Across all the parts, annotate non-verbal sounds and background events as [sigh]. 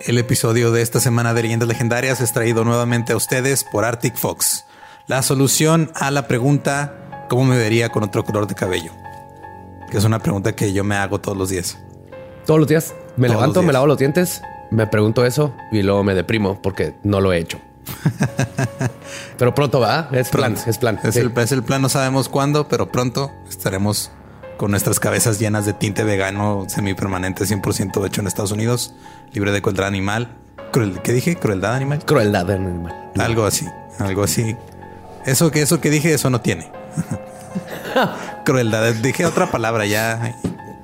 El episodio de esta semana de Leyendas Legendarias es traído nuevamente a ustedes por Arctic Fox. La solución a la pregunta ¿cómo me vería con otro color de cabello? Que es una pregunta que yo me hago todos los días. Todos los días me Todos levanto, días. me lavo los dientes, me pregunto eso y luego me deprimo porque no lo he hecho. [laughs] Pero pronto va, es plan, es plan. Es, Sí. el, es el plan, no sabemos cuándo, pero pronto estaremos con nuestras cabezas llenas de tinte vegano semipermanente 100% hecho en Estados Unidos, libre de crueldad animal. Cruel- ¿Qué dije? ¿Crueldad animal? Crueldad animal. Algo así, algo así. Eso que eso que dije, eso no tiene. [laughs] crueldad. Dije otra palabra ya.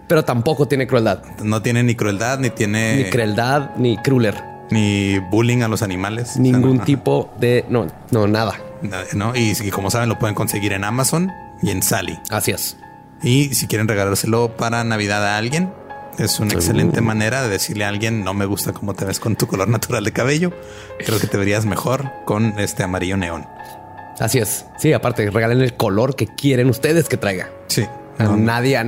Pero tampoco tiene crueldad. No tiene ni crueldad, ni tiene Ni crueldad, ni crueler. ni bullying a los animales. O sea, Ningún no, tipo de... No, no, nada. no. Y, y como saben, lo pueden conseguir en Amazon y en Sally. Así es. Y si quieren regalárselo para Navidad a alguien, es una excelente manera de decirle a alguien no me gusta cómo te ves con tu color natural de cabello. Creo que te verías mejor con este amarillo neón. Así es. Sí, aparte, regalen el color que quieren ustedes que traiga. Sí. A Nadie, a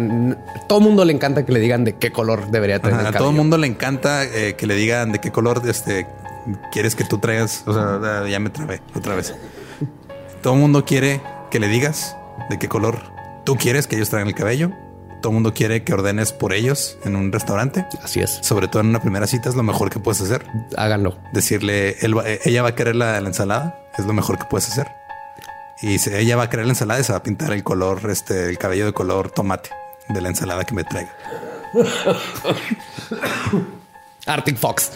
todo mundo le encanta que le digan de qué color debería tener Ajá, el a todo mundo le encanta eh, que le digan de qué color este quieres que tú traigas. O sea, ya me trabé otra vez. Todo el mundo quiere que le digas de qué color tú quieres que ellos traigan el cabello. Todo el mundo quiere que ordenes por ellos en un restaurante. Así es. Sobre todo en una primera cita es lo mejor que puedes hacer. Háganlo. Decirle, él va- eh, ella va a querer la, la ensalada. Es lo mejor que puedes hacer. Y si ella va a querer la ensalada y se va a pintar el color, este, el cabello de color tomate de la ensalada que me traiga. Arctic Fox.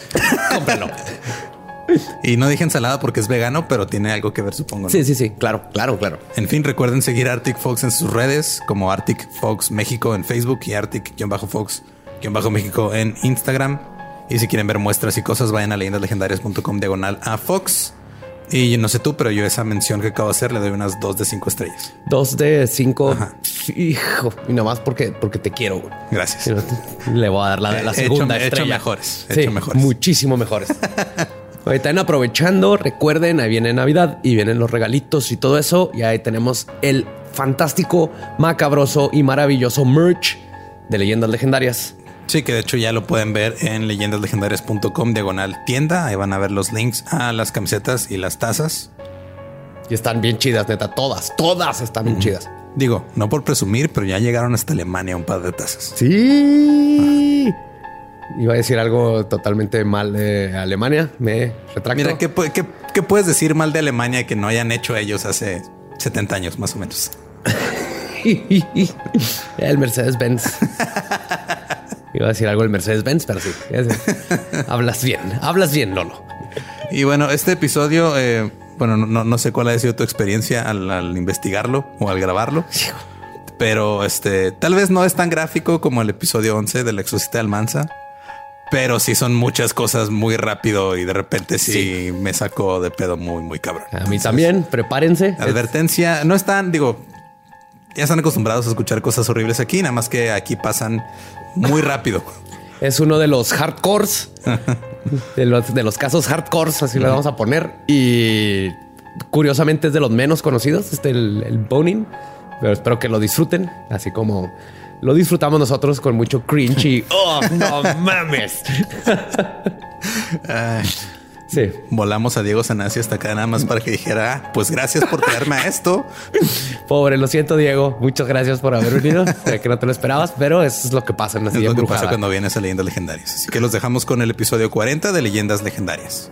Cómpralo. [laughs] [laughs] Y no dije ensalada porque es vegano, pero tiene algo que ver, supongo. ¿no? Sí, sí, sí. Claro, claro, claro. En fin, recuerden seguir a Arctic Fox en sus redes como Arctic Fox México en Facebook y Arctic-Fox-México en Instagram. Y si quieren ver muestras y cosas, vayan a leyendaslegendarias.com diagonal a Fox. Y no sé tú, pero yo esa mención que acabo de hacer le doy unas dos de cinco estrellas. Dos de cinco. Ajá. Hijo. Y nomás porque, porque te quiero. güey. Gracias. Le voy a dar la, la He hecho- segunda he hecho estrella. mejores, he Sí, hecho mejores. Muchísimo mejores. [laughs] Oye, También aprovechando, recuerden, ahí viene Navidad y vienen los regalitos y todo eso. Y ahí tenemos el fantástico, macabroso y maravilloso merch de leyendas legendarias. Sí, que de hecho ya lo pueden ver en leyendaslegendarias.com diagonal tienda. Ahí van a ver los links a las camisetas y las tazas. Y están bien chidas, neta. Todas, todas están bien chidas. Digo, no por presumir, pero ya llegaron hasta Alemania un par de tazas. Sí. Iba a decir algo totalmente mal de Alemania. Me retracto. Mira, ¿qué, pu- qué- qué puedes decir mal de Alemania que no hayan hecho ellos hace 70 años más o menos? [laughs] el Mercedes-Benz. [laughs] Iba a decir algo del Mercedes-Benz, pero sí. Hablas bien, hablas bien, Lolo. Y bueno, este episodio, eh, bueno, no- no, no sé cuál ha sido tu experiencia al, al investigarlo o al grabarlo, pero este tal vez no es tan gráfico como el episodio 11 del Exorcista de Almanza, pero sí son muchas cosas muy rápido y de repente sí, me sacó de pedo muy, muy cabrón. A mí Entonces, también, prepárense. Advertencia, no están, digo, ya están acostumbrados a escuchar cosas horribles aquí, nada más que aquí pasan muy rápido. [laughs] Es uno de los hardcores, [laughs] de los, de los casos hardcores, así lo vamos a poner. Y curiosamente es de los menos conocidos, este el, el boning, pero espero que lo disfruten, así como lo disfrutamos nosotros con mucho cringe y [laughs] oh, no mames. Ay, Sí. volamos a Diego Sanasi hasta acá nada más para que dijera, "Ah, pues gracias por traerme a esto. Pobre, lo siento, Diego. Muchas gracias por haber venido. sé que no te lo esperabas, pero eso es lo que pasa en la Es lo que embrujada. pasa cuando vienes a Leyendas Legendarias. Así que los dejamos con el episodio 40 de Leyendas Legendarias.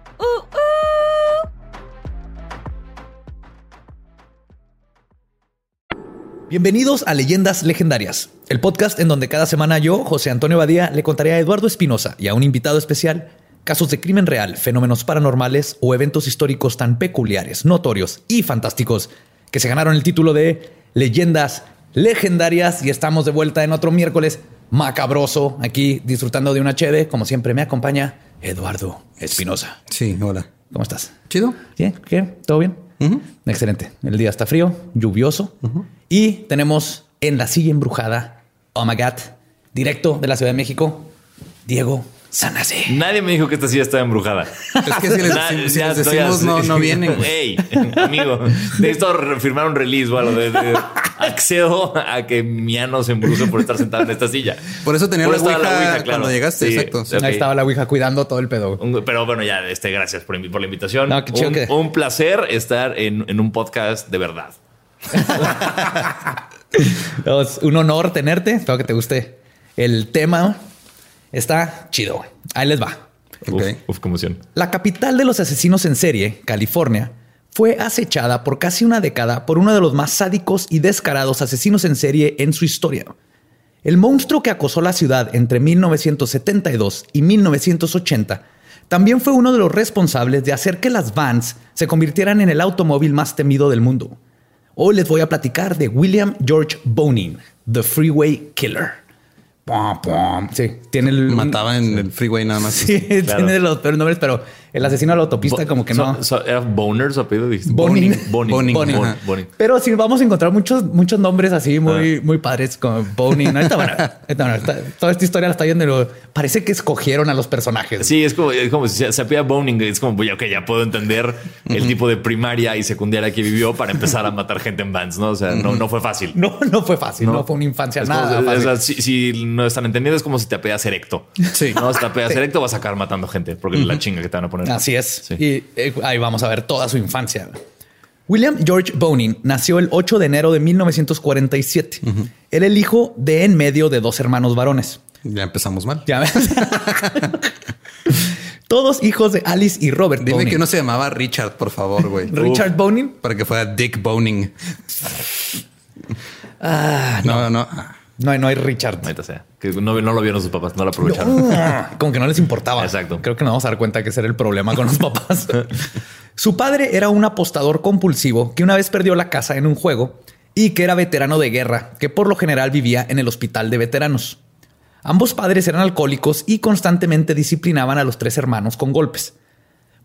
Bienvenidos a Leyendas Legendarias, el podcast en donde cada semana yo, José Antonio Badía, le contaré a Eduardo Espinosa y a un invitado especial casos de crimen real, fenómenos paranormales o eventos históricos tan peculiares, notorios y fantásticos que se ganaron el título de Leyendas Legendarias y estamos de vuelta en otro miércoles macabroso aquí disfrutando de una cheve. Como siempre me acompaña Eduardo Espinosa. Sí, hola. ¿Cómo estás? Chido. ¿Bien? ¿Qué? ¿Todo bien? Excelente. El día está frío, lluvioso. Y tenemos en la silla embrujada, oh my God, directo de la Ciudad de México, Diego Sanase. Nadie me dijo que esta silla estaba embrujada. Es que si les, Na- si ya les decimos así. no, no vienen. Ey, amigo, necesito firmar un release o algo de, de- accedo a que mi ano se embruje por estar sentado en esta silla. Por eso tenía Por la ouija, la ouija, claro. cuando llegaste, Sí, exacto. sí. ok. Ahí estaba la Ouija cuidando todo el pedo. Pero bueno, ya, este, gracias por, por la invitación. No, qué chido un, que- un placer estar en, en un podcast de verdad. [laughs] Es un honor tenerte. Espero que te guste. El tema está chido. güey. Ahí les va. Uf, uf. La capital de los asesinos en serie, California, fue acechada por casi una década por uno de los más sádicos y descarados asesinos en serie en su historia. El monstruo que acosó la ciudad entre 1972 y 1980 también fue uno de los responsables de hacer que las vans se convirtieran en el automóvil más temido del mundo. Hoy les voy a platicar de William George Bonin, The Freeway Killer. Pum, pum. Sí, tiene el... Mataba en el freeway nada más. Sí, [laughs] tiene los peores nombres, pero el asesino de la autopista como que no. So- ¿Era Boner su apellido? dijiste? Bonin. Bonin. Bonin, Bonin. ajá. Bonin. Pero sí vamos a encontrar muchos, muchos nombres así muy, Ah. muy padres como Bonin. Ahorita, bueno, ahorita, bueno, ahorita- toda esta historia la está viendo. Parece que escogieron a los personajes. Sí, es como, es como si se, se apellida Boning. Es como, ok, ya puedo entender el tipo de primaria y secundaria que vivió para empezar a matar gente en bands, ¿no? O sea, no, no fue fácil. No, no fue fácil. No, fue una infancia Es como- nada o fácil. sea, si, si no están entendiendo, es como si te apellidas erecto. Sí. No, si te apellidas erecto, vas a acabar matando gente porque la chinga que te van a poner. Así es. Sí. Y eh, ahí vamos a ver toda su infancia. William George Bonin nació el 8 de enero de 1947. Era el hijo de en medio de dos hermanos varones. Ya empezamos mal. Ya ves. [laughs] Todos hijos de Alice y Robert Dime Bonin. que no se llamaba Richard, por favor, güey. [laughs] Richard Bonin. Para que fuera Dick Boning. Ah, No, no. no, hay- no hay Richard. Maldita sea. Que no, no lo vieron sus papás, no lo aprovecharon. Como que no les importaba. Exacto. Creo que nos vamos a dar cuenta que ese era el problema con los papás. Su padre era un apostador compulsivo que una vez perdió la casa en un juego y que era veterano de guerra, que por lo general vivía en el hospital de veteranos. Ambos padres eran alcohólicos y constantemente disciplinaban a los tres hermanos con golpes.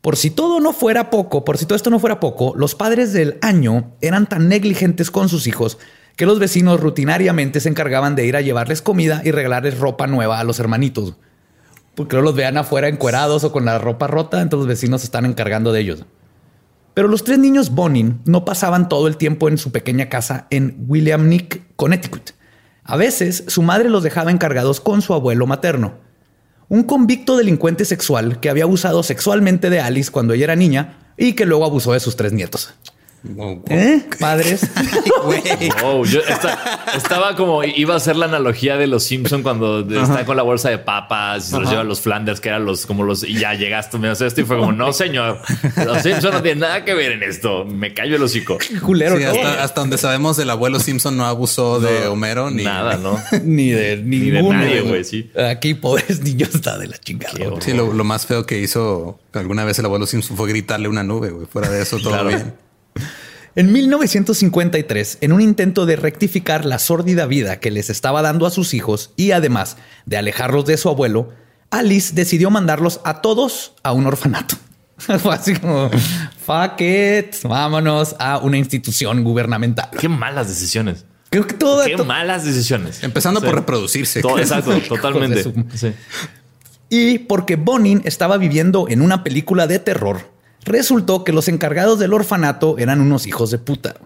Por si todo no fuera poco, por si todo esto no fuera poco, los padres del año eran tan negligentes con sus hijos que los vecinos rutinariamente se encargaban de ir a llevarles comida y regalarles ropa nueva a los hermanitos. Porque no los vean afuera encuerados o con la ropa rota, entonces los vecinos se están encargando de ellos. Pero los tres niños Bonin no pasaban todo el tiempo en su pequeña casa en William Nick, Connecticut. A veces su madre los dejaba encargados con su abuelo materno, un convicto delincuente sexual que había abusado sexualmente de Alice cuando ella era niña y que luego abusó de sus tres nietos. ¿Eh? Padres. [laughs] yo esta- estaba como iba a hacer la analogía de los Simpson cuando está con la bolsa de papas y se los lleva a los Flanders, que eran los como los y ya llegaste, me haces esto y fue como no, señor. Los Simpson no tienen nada que ver en esto. Me callo el hocico. Culero. Sí, ¿no? hasta, hasta donde sabemos, el abuelo Simpson no abusó de Homero ni Nada, ¿no? [laughs] Ni de Ni de ninguno. nadie, güey, sí. Aquí, pobres niños, está de la chingada. Sí, lo, lo más feo que hizo alguna vez el abuelo Simpson fue gritarle una nube, güey. Fuera de eso, todo Claro. bien. En 1953, en un intento de rectificar la sórdida vida que les estaba dando a sus hijos y además de alejarlos de su abuelo, Alice decidió mandarlos a todos a un orfanato. [laughs] Fue así como, fuck it, vámonos a una institución gubernamental. Qué malas decisiones. Creo que todo Qué malas decisiones. Empezando Sí. por reproducirse. Todo, exacto, [laughs] totalmente. Sí. Y porque Bonin estaba viviendo en una película de terror, resultó que los encargados del orfanato eran unos hijos de puta.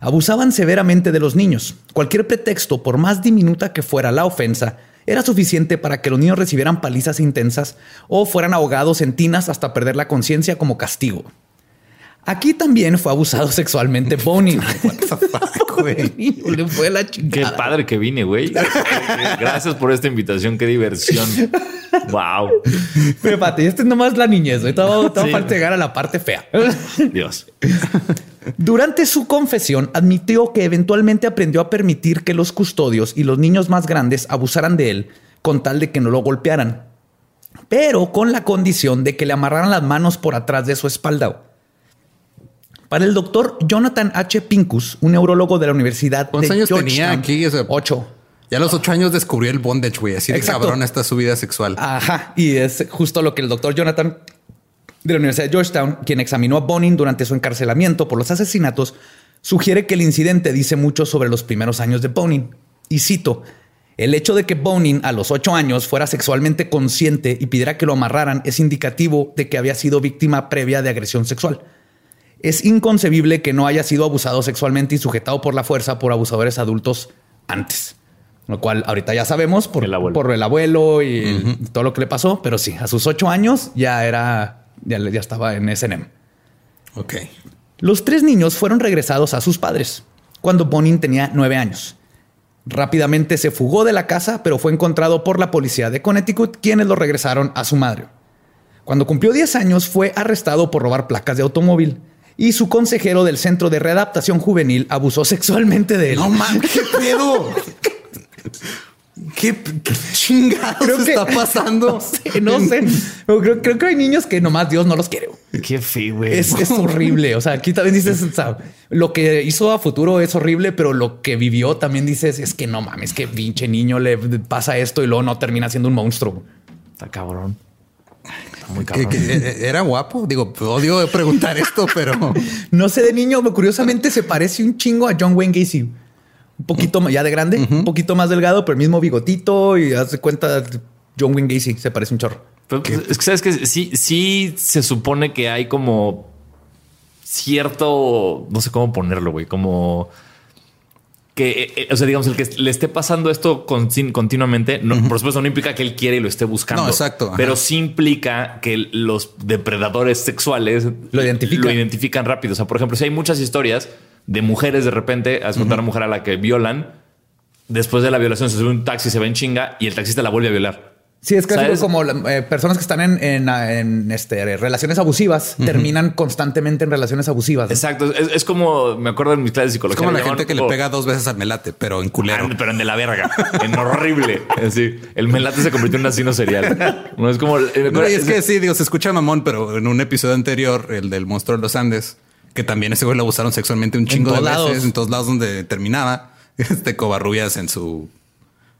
Abusaban severamente de los niños. Cualquier pretexto, por más diminuta que fuera la ofensa, era suficiente para que los niños recibieran palizas intensas o fueran ahogados en tinas hasta perder la conciencia como castigo. Aquí también fue abusado [laughs] sexualmente Bonin. [laughs] Le fue la Qué padre que vine, güey. [laughs] Gracias por esta invitación. Qué diversión. Wow. [laughs] Pero este es nomás la niñez. Todo, todo Sí. falta llegar a la parte fea. Dios. Durante su confesión admitió que eventualmente aprendió a permitir que los custodios y los niños más grandes abusaran de él con tal de que no lo golpearan, pero con la condición de que le amarraran las manos por atrás de su espalda. Para el doctor Jonathan H. Pincus, un neurólogo de la Universidad ¿Cuántos de años tenía Georgetown, aquí? O sea, Ocho. Ya a los ocho años descubrió el bondage, güey. Así de Exacto. cabrón está su vida sexual. Ajá. Y es justo lo que el doctor Jonathan de la Universidad de Georgetown, quien examinó a Bonin durante su encarcelamiento por los asesinatos, sugiere que el incidente dice mucho sobre los primeros años de Bonin. Y cito, el hecho de que Bonin a los ocho años fuera sexualmente consciente y pidiera que lo amarraran es indicativo de que había sido víctima previa de agresión sexual. Es inconcebible que no haya sido abusado sexualmente y sujetado por la fuerza por abusadores adultos antes. Lo cual ahorita ya sabemos por El abuelo. por el abuelo y todo lo que le pasó, pero sí, a sus ocho años ya era, ya, ya estaba en SNM. Ok. Los tres niños fueron regresados a sus padres cuando Bonin tenía nueve años. Rápidamente se fugó de la casa, pero fue encontrado por la policía de Connecticut, quienes lo regresaron a su madre. Cuando cumplió 10 años, fue arrestado por robar placas de automóvil y su consejero del Centro de Readaptación Juvenil abusó sexualmente de él. No mames, qué pedo. [laughs] ¿Qué, qué chingados Creo que- está pasando? No sé, no sé. Pero creo, creo que hay niños que nomás Dios no los quiere. Qué feo, güey. Es, es horrible. O sea, aquí también dices, o sea, lo que hizo a futuro es horrible, pero lo que vivió también dices, es que no mames, que pinche niño le pasa esto y luego no termina siendo un monstruo. Está cabrón. Está muy ¿Que- cabrón. que eh, era guapo? Digo, odio preguntar esto, pero [laughs] No sé de niño, pero curiosamente se parece un chingo a John Wayne Gacy. Un poquito más- ya de grande, un poquito más delgado, pero el mismo bigotito y hace cuenta John Wayne Gacy se parece un chorro. Pero, pues, es que sabes que sí, sí se supone que hay como cierto, no sé cómo ponerlo, güey, como que, eh, eh, o sea, digamos, el que le esté pasando esto con- continuamente, no, por supuesto, no implica que él quiere y lo esté buscando. No, exacto, ajá. Pero sí implica que los depredadores sexuales Lo identifican. lo identifican rápido. O sea, por ejemplo, si hay muchas historias de mujeres de repente, contado a una mujer a la que violan, después de la violación se sube a un taxi, se va en chinga y el taxista la vuelve a violar. Sí, es casi ¿Sabes? como eh, personas que están en, en, en, este, relaciones abusivas terminan constantemente en relaciones abusivas. ¿no? Exacto. Es, es como me acuerdo en mis clases de es como la gente que le pega dos veces al melate, pero en culero. Ah, pero en de la verga, en horrible. [laughs] Así, el melate se convirtió en un asesino serial. No es como. eh, No, y es que sí, digo, se escucha mamón, pero en un episodio anterior, el del monstruo de los Andes, que también ese güey lo abusaron sexualmente un chingo de veces, en todos lados donde terminaba, [laughs] este Covarrubias en su...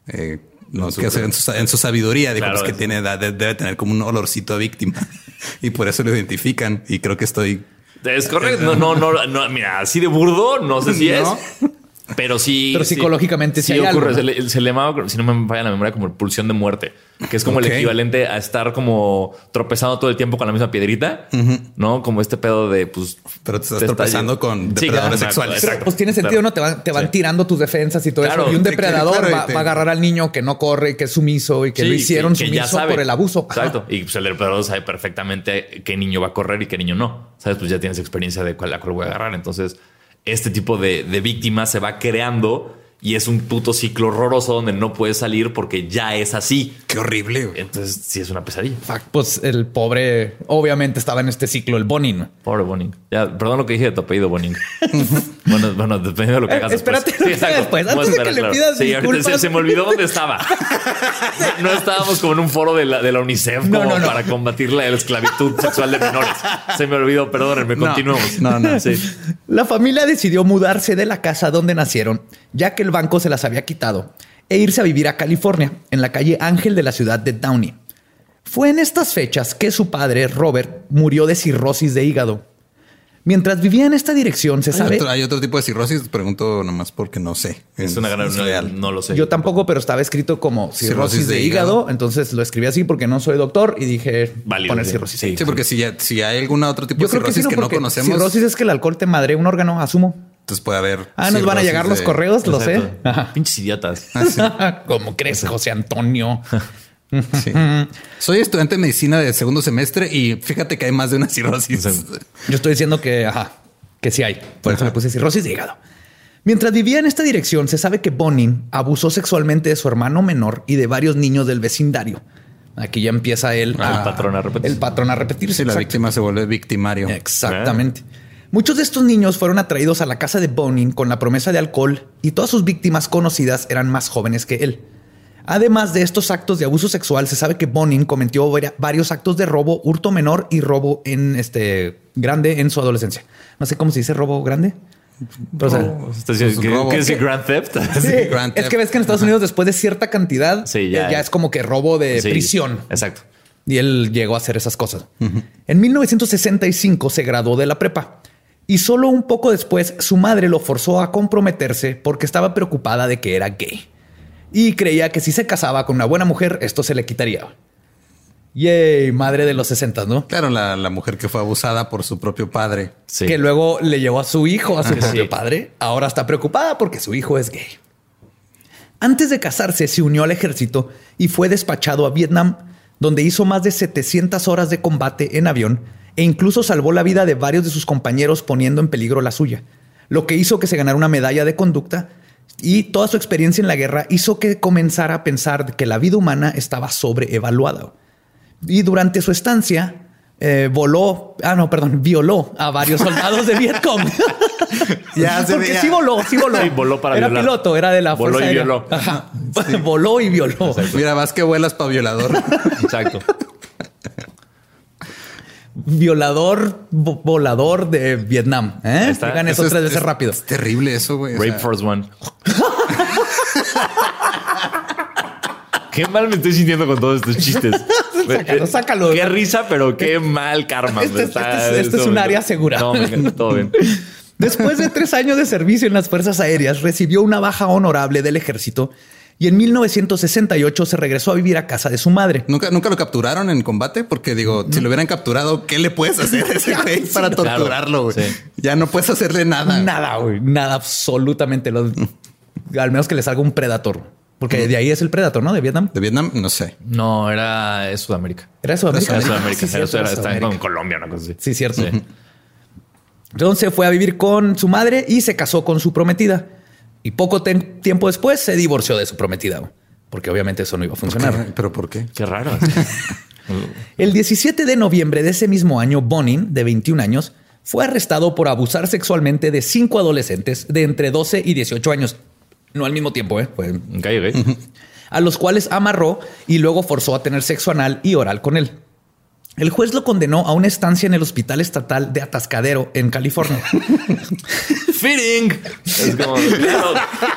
eh, no, su- en, su, en su sabiduría, digo, Claro, pues que es- tiene, de- debe tener como un olorcito a víctima [laughs] y por eso lo identifican. Y creo que estoy es correcto. No, no, no, no, Mira, así de burdo, no sé si [laughs] No. es. Pero sí. Pero sí. psicológicamente sí sí hay ocurre. algo, Se, ¿no? le, se le llamaba, si no me falla la memoria, como pulsión de muerte, que es como el equivalente a estar como tropezando todo el tiempo con la misma piedrita, no como este pedo de pues. Pero te estás está- tropezando con Sí, depredadores claro, sexuales. exacto. Pues tiene sentido, Claro. ¿no? Te van, te van Sí. tirando tus defensas y todo Claro, eso. Y un depredador claro, va, te- va a agarrar al niño que no corre, que es sumiso y que Sí, lo hicieron que- que ya sumiso sabe. por el abuso. Ajá. Exacto. Y pues el depredador sabe perfectamente qué niño va a correr y qué niño no. Sabes, pues ya tienes experiencia de cuál, a cuál voy a agarrar. Entonces, este tipo de, de víctima se va creando y es un puto ciclo horroroso donde no puedes salir porque ya es así. Qué horrible. güey. Entonces, sí es una pesadilla. Fuck, Pues el pobre, obviamente estaba en este ciclo, el Bonin. Pobre Boning. Ya, perdón lo que dije de tu apellido, Boning. [laughs] bueno, bueno, depende de lo que Eh, hagas espérate después. que hagas después, antes de que le pidas Sí, se, disculpas. se me olvidó dónde estaba. No, [laughs] no estábamos como en un foro de la, de la UNICEF No, como no, no. para combatir la esclavitud sexual de menores. Se me olvidó, perdónenme, No, continuemos. no, no. Sí. La familia decidió mudarse de la casa donde nacieron, ya que el banco se las había quitado, e irse a vivir a California, en la calle Ángel de la ciudad de Downey. Fue en estas fechas que su padre, Robert, murió de cirrosis de hígado. Mientras vivía en esta dirección, se Hay sabe... otro, hay otro tipo de cirrosis, pregunto nomás porque no sé. Es una gran... Es real. No, no lo sé. Yo tampoco, pero estaba escrito como cirrosis, Cirrosis de, de hígado. hígado. Entonces lo escribí así porque no soy doctor y dije Válido, poner sí. cirrosis. Sí. Sí, porque si, ya, si hay algún otro tipo Yo de creo que sí, cirrosis no, que no, conocemos, cirrosis es que el alcohol te madre un órgano, asumo. Entonces puede haber. Ah, nos van a llegar los correos, lo sé. Ajá. Pinches idiotas. [laughs] ¿Cómo crees, José Antonio? [laughs] Sí. Soy estudiante de medicina de segundo semestre y fíjate que hay más de una cirrosis. Yo estoy diciendo que, ajá, que sí hay. Por eso le puse cirrosis de hígado. Mientras vivía en esta dirección, se sabe que Bonin abusó sexualmente de su hermano menor y de varios niños del vecindario. Aquí ya empieza él Ah, el patrón a repetirse. El patrón a repetirse. La víctima se vuelve victimario. Exactamente. Muchos de estos niños fueron atraídos a la casa de Bonin con la promesa de alcohol y todas sus víctimas conocidas eran más jóvenes que él. Además de estos actos de abuso sexual, se sabe que Bonin cometió varios actos de robo, hurto menor y robo en este grande en su adolescencia. No sé cómo se dice robo grande. Pero, o sea, Está diciendo, ¿qué- robo. ¿Qué es el Grand Theft? [laughs] sí, Grand es que ves que en Estados Unidos después de cierta cantidad Sí, ya, es como que robo de Sí, prisión. Exacto. Y él llegó a hacer esas cosas. En 1965 se graduó de la prepa y solo un poco después su madre lo forzó a comprometerse porque estaba preocupada de que era gay y creía que si se casaba con una buena mujer esto se le quitaría. Yay, madre de los 60, ¿no? Claro, la, la mujer que fue abusada por su propio padre. Sí. Que luego le llevó a su hijo a su Sí. propio padre. Ahora está preocupada porque su hijo es gay. Antes de casarse, se unió al ejército y fue despachado a Vietnam, donde hizo más de 700 horas de combate en avión e incluso salvó la vida de varios de sus compañeros poniendo en peligro la suya, lo que hizo que se ganara una medalla de conducta y toda su experiencia en la guerra hizo que comenzara a pensar que la vida humana estaba sobreevaluada. Y durante su estancia, eh, voló, ah, no, perdón, violó a varios soldados de Vietcong. [laughs] Ya se Porque veía. sí voló, sí voló. Sí, voló para Era violar. piloto, era de la Voló fuerza y violó. Ajá. [laughs] Voló y violó. Mira, vas que vuelas para violador. [laughs] Exacto. Violador, vo- volador de Vietnam. ¿eh? está. Digan eso, es- tres veces es- rápido. Es terrible eso, güey. o Rape sea, Force One. [laughs] Qué mal me estoy sintiendo con todos estos chistes. [laughs] Sácalo, sácalo. Qué risa, pero qué mal karma. Este es- Está- este es- este es un área segura. No, me encanta, todo bien. Después de tres años de servicio en las Fuerzas Aéreas, recibió una baja honorable del ejército y en 1968 se regresó a vivir a casa de su madre. ¿Nunca, nunca lo capturaron en combate porque digo, si lo hubieran capturado, ¿qué le puedes hacer a ese [laughs] güey para torturarlo? Sí. Ya no puedes hacerle nada. Nada, güey. Nada, absolutamente. Lo- al menos que le salga un Predator. Porque de ahí es el Predator, ¿no? De Vietnam. De Vietnam, no sé. No, era es Sudamérica. Era Sudamérica. Era Ah, Sudamérica. sí, Era- cierto, era- era estaba en Sudamérica. Colombia, una cosa así. Sí, cierto. Entonces fue a vivir con su madre y se casó con su prometida. Y poco tiempo después se divorció de su prometida. Porque obviamente eso no iba a funcionar. ¿Pero por qué? Qué raro. [laughs] El 17 de noviembre de ese mismo año, Bonin, de 21 años, fue arrestado por abusar sexualmente de cinco adolescentes de entre 12 y 18 años. No al mismo tiempo, ¿eh? Ok. [laughs] a los cuales amarró y luego forzó a tener sexo anal y oral con él. El juez lo condenó a una estancia en el Hospital Estatal de Atascadero, en California. [laughs] Fitting. Es como, [laughs] claro,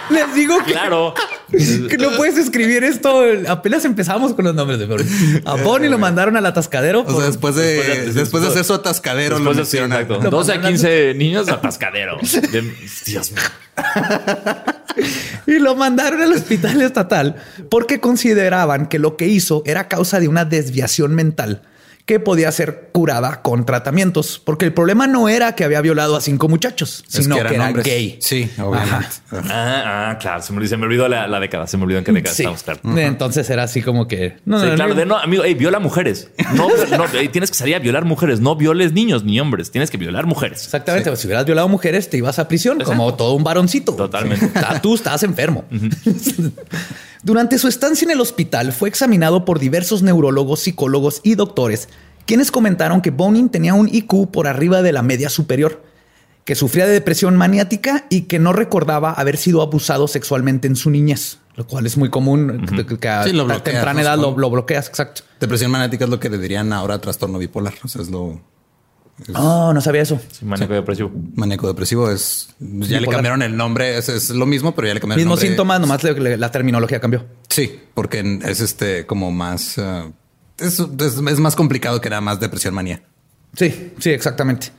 Les digo que, claro. que no puedes escribir esto. Apenas empezamos con los nombres de pobre. A Bonnie lo mandaron al Atascadero. O sea, después de, después de- después, de hacer su atascadero, Después lo sí, mencionan. exacto. Lo 12 a mandan- 15 niños atascadero. De- Dios mío. [laughs] y lo mandaron al hospital estatal porque consideraban que lo que hizo era causa de una desviación mental que podía ser curada con tratamientos, porque el problema no era que había violado a cinco muchachos, Es sino que, eran era hombres. gay. Sí, obviamente. Ah, ah, claro. Se me, se me olvidó la, la década. Se me olvidó en qué década Sí. estamos. Claro. Entonces era así como que no, Sí, no, claro, no, de no, amigo, hey, viola mujeres. No, no, tienes que salir a violar mujeres. No violes niños ni hombres. Tienes que violar mujeres. Exactamente. Si hubieras violado mujeres, te ibas a prisión como todo un varoncito. Totalmente. Tú estás enfermo. [laughs] Durante su estancia en el hospital, fue examinado por diversos neurólogos, psicólogos y doctores, quienes comentaron que Bonin tenía un IQ por arriba de la media superior, que sufría de depresión maniática y que no recordaba haber sido abusado sexualmente en su niñez, lo cual es muy común que- que, que a Sí, bloqueas, temprana edad lo, lo bloqueas. Exacto. Depresión maniática es lo que le dirían ahora trastorno bipolar. O sea, es lo Oh, no sabía eso. Sí, maníaco depresivo. maníaco depresivo. Es ya le cambiaron el nombre. Es, es lo mismo, pero ya le cambiaron el Mismo nombre. síntoma, nomás le- le- la terminología cambió. Sí, porque es este como más. eh, es, es- es más complicado que nada más depresión manía. Sí, sí, exactamente.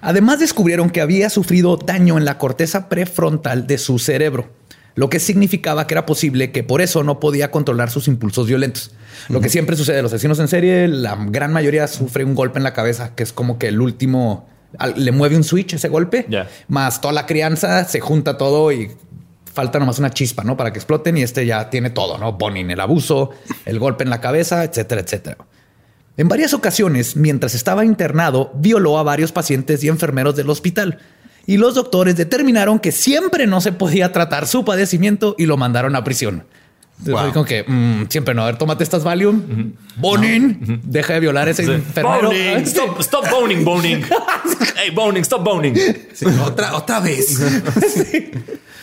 Además descubrieron que había sufrido daño en la corteza prefrontal de su cerebro, lo que significaba que era posible que por eso no podía controlar sus impulsos violentos. Lo que siempre sucede, los asesinos en serie, la gran mayoría sufre un golpe en la cabeza, que es como que el último al- le mueve un switch ese golpe, más toda la crianza, se junta todo y falta nomás una chispa, ¿no? Para que exploten y este ya tiene todo, ¿no? Bonin, el abuso, el golpe en la cabeza, etcétera, etcétera. En varias ocasiones, mientras estaba internado, violó a varios pacientes y enfermeros del hospital. Y los doctores determinaron que siempre no se podía tratar su padecimiento y lo mandaron a prisión. Wow. fue como que mm, siempre no. A ver, tómate estas Valium. Bonin, deja de violar a ese enfermero. Boning, stop, stop boning, boning. [laughs] hey, boning, stop boning. Sí, otra, otra vez. [laughs]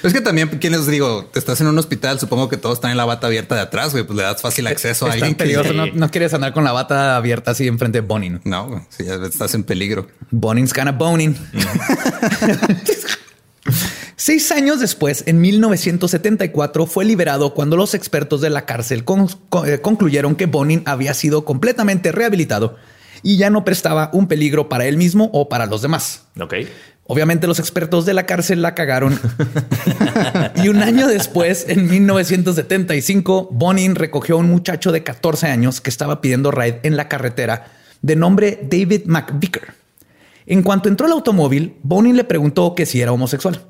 Es que también, ¿quién les digo? Te estás en un hospital, supongo que todos están en la bata abierta de atrás, güey. Pues le das fácil acceso a Está alguien que... No, no quieres andar con la bata abierta así enfrente de Bonin. No, sí, ya estás en peligro. Bonin's kind of boning. [laughs] Seis años después, en 1974, fue liberado cuando los expertos de la cárcel con- con- eh, concluyeron que Bonin había sido completamente rehabilitado y ya no prestaba un peligro para él mismo o para los demás. Ok. Obviamente los expertos de la cárcel la cagaron. y un año después, en 1975, Bonin recogió a un muchacho de 14 años que estaba pidiendo ride en la carretera de nombre David McVicker. En cuanto entró al automóvil, Bonin le preguntó que si era homosexual.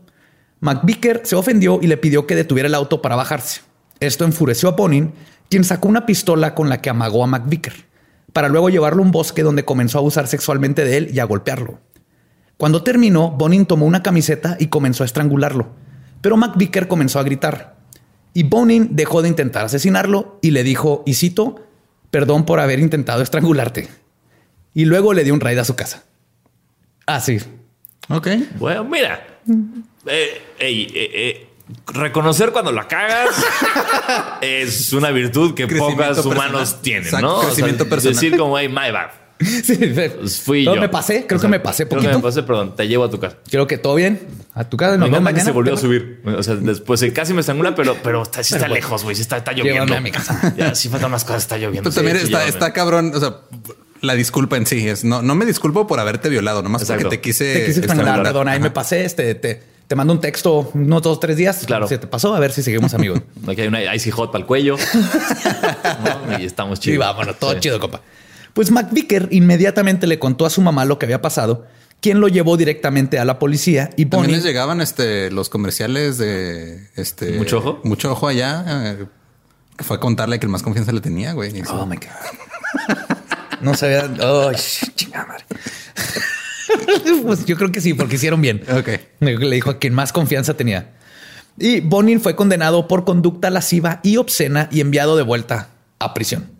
McVicker se ofendió y le pidió que detuviera el auto para bajarse. Esto enfureció a Bonin, quien sacó una pistola con la que amagó a McVicker, para luego llevarlo a un bosque donde comenzó a abusar sexualmente de él y a golpearlo. Cuando terminó, Bonin tomó una camiseta y comenzó a estrangularlo, pero McVicker comenzó a gritar. Y Bonin dejó de intentar asesinarlo y le dijo, y cito, perdón por haber intentado estrangularte. Y luego le dio un raid a su casa. Así. Ok. Bueno, mira. Eh, ey, eh, eh, reconocer cuando la cagas [laughs] es una virtud que pocos personal. humanos tienen, Exacto, ¿no? O sea, crecimiento personal. Decir como, hey, my bad. [laughs] Sí, Pues fui No, yo. me pasé, creo O sea, que me pasé Creo que poquito. me pasé, perdón. Te llevo a tu casa. Creo que todo bien. A tu casa Me nos vemos encanta que mañana. se volvió a subir. O sea, después eh, casi me estrangula, pero, pero está, sí está lejos, güey. Sí está, está lloviendo. Llévame a mi casa. [laughs] Ya, sí faltan unas cosas. Está lloviendo. Pero también Sí, está, está cabrón. O sea, la disculpa en sí es no, no me disculpo por haberte violado, nomás Exacto. porque te quise. Te quise estrangular, estrangular. perdón, ahí me pasé. Este, te, te mando un texto unos dos, tres días. Claro. Se te pasó, a ver si seguimos amigos. [laughs] Aquí hay una icy hot para el cuello. ¿no? Y estamos chidos. vámonos, todo Sí. chido, compa. Pues McVicker inmediatamente le contó a su mamá lo que había pasado, quien lo llevó directamente a la policía y También Bonnie les llegaban este, los comerciales de este ¿Mucho ojo? Mucho ojo allá. eh, fue a contarle que el más confianza le tenía, güey. Oh my God. No sabía. Oh, chingada madre. [laughs] pues yo creo que sí, porque hicieron bien. Ok. Le dijo a quien más confianza tenía. Y Bonin fue condenado por conducta lasciva y obscena y enviado de vuelta a prisión.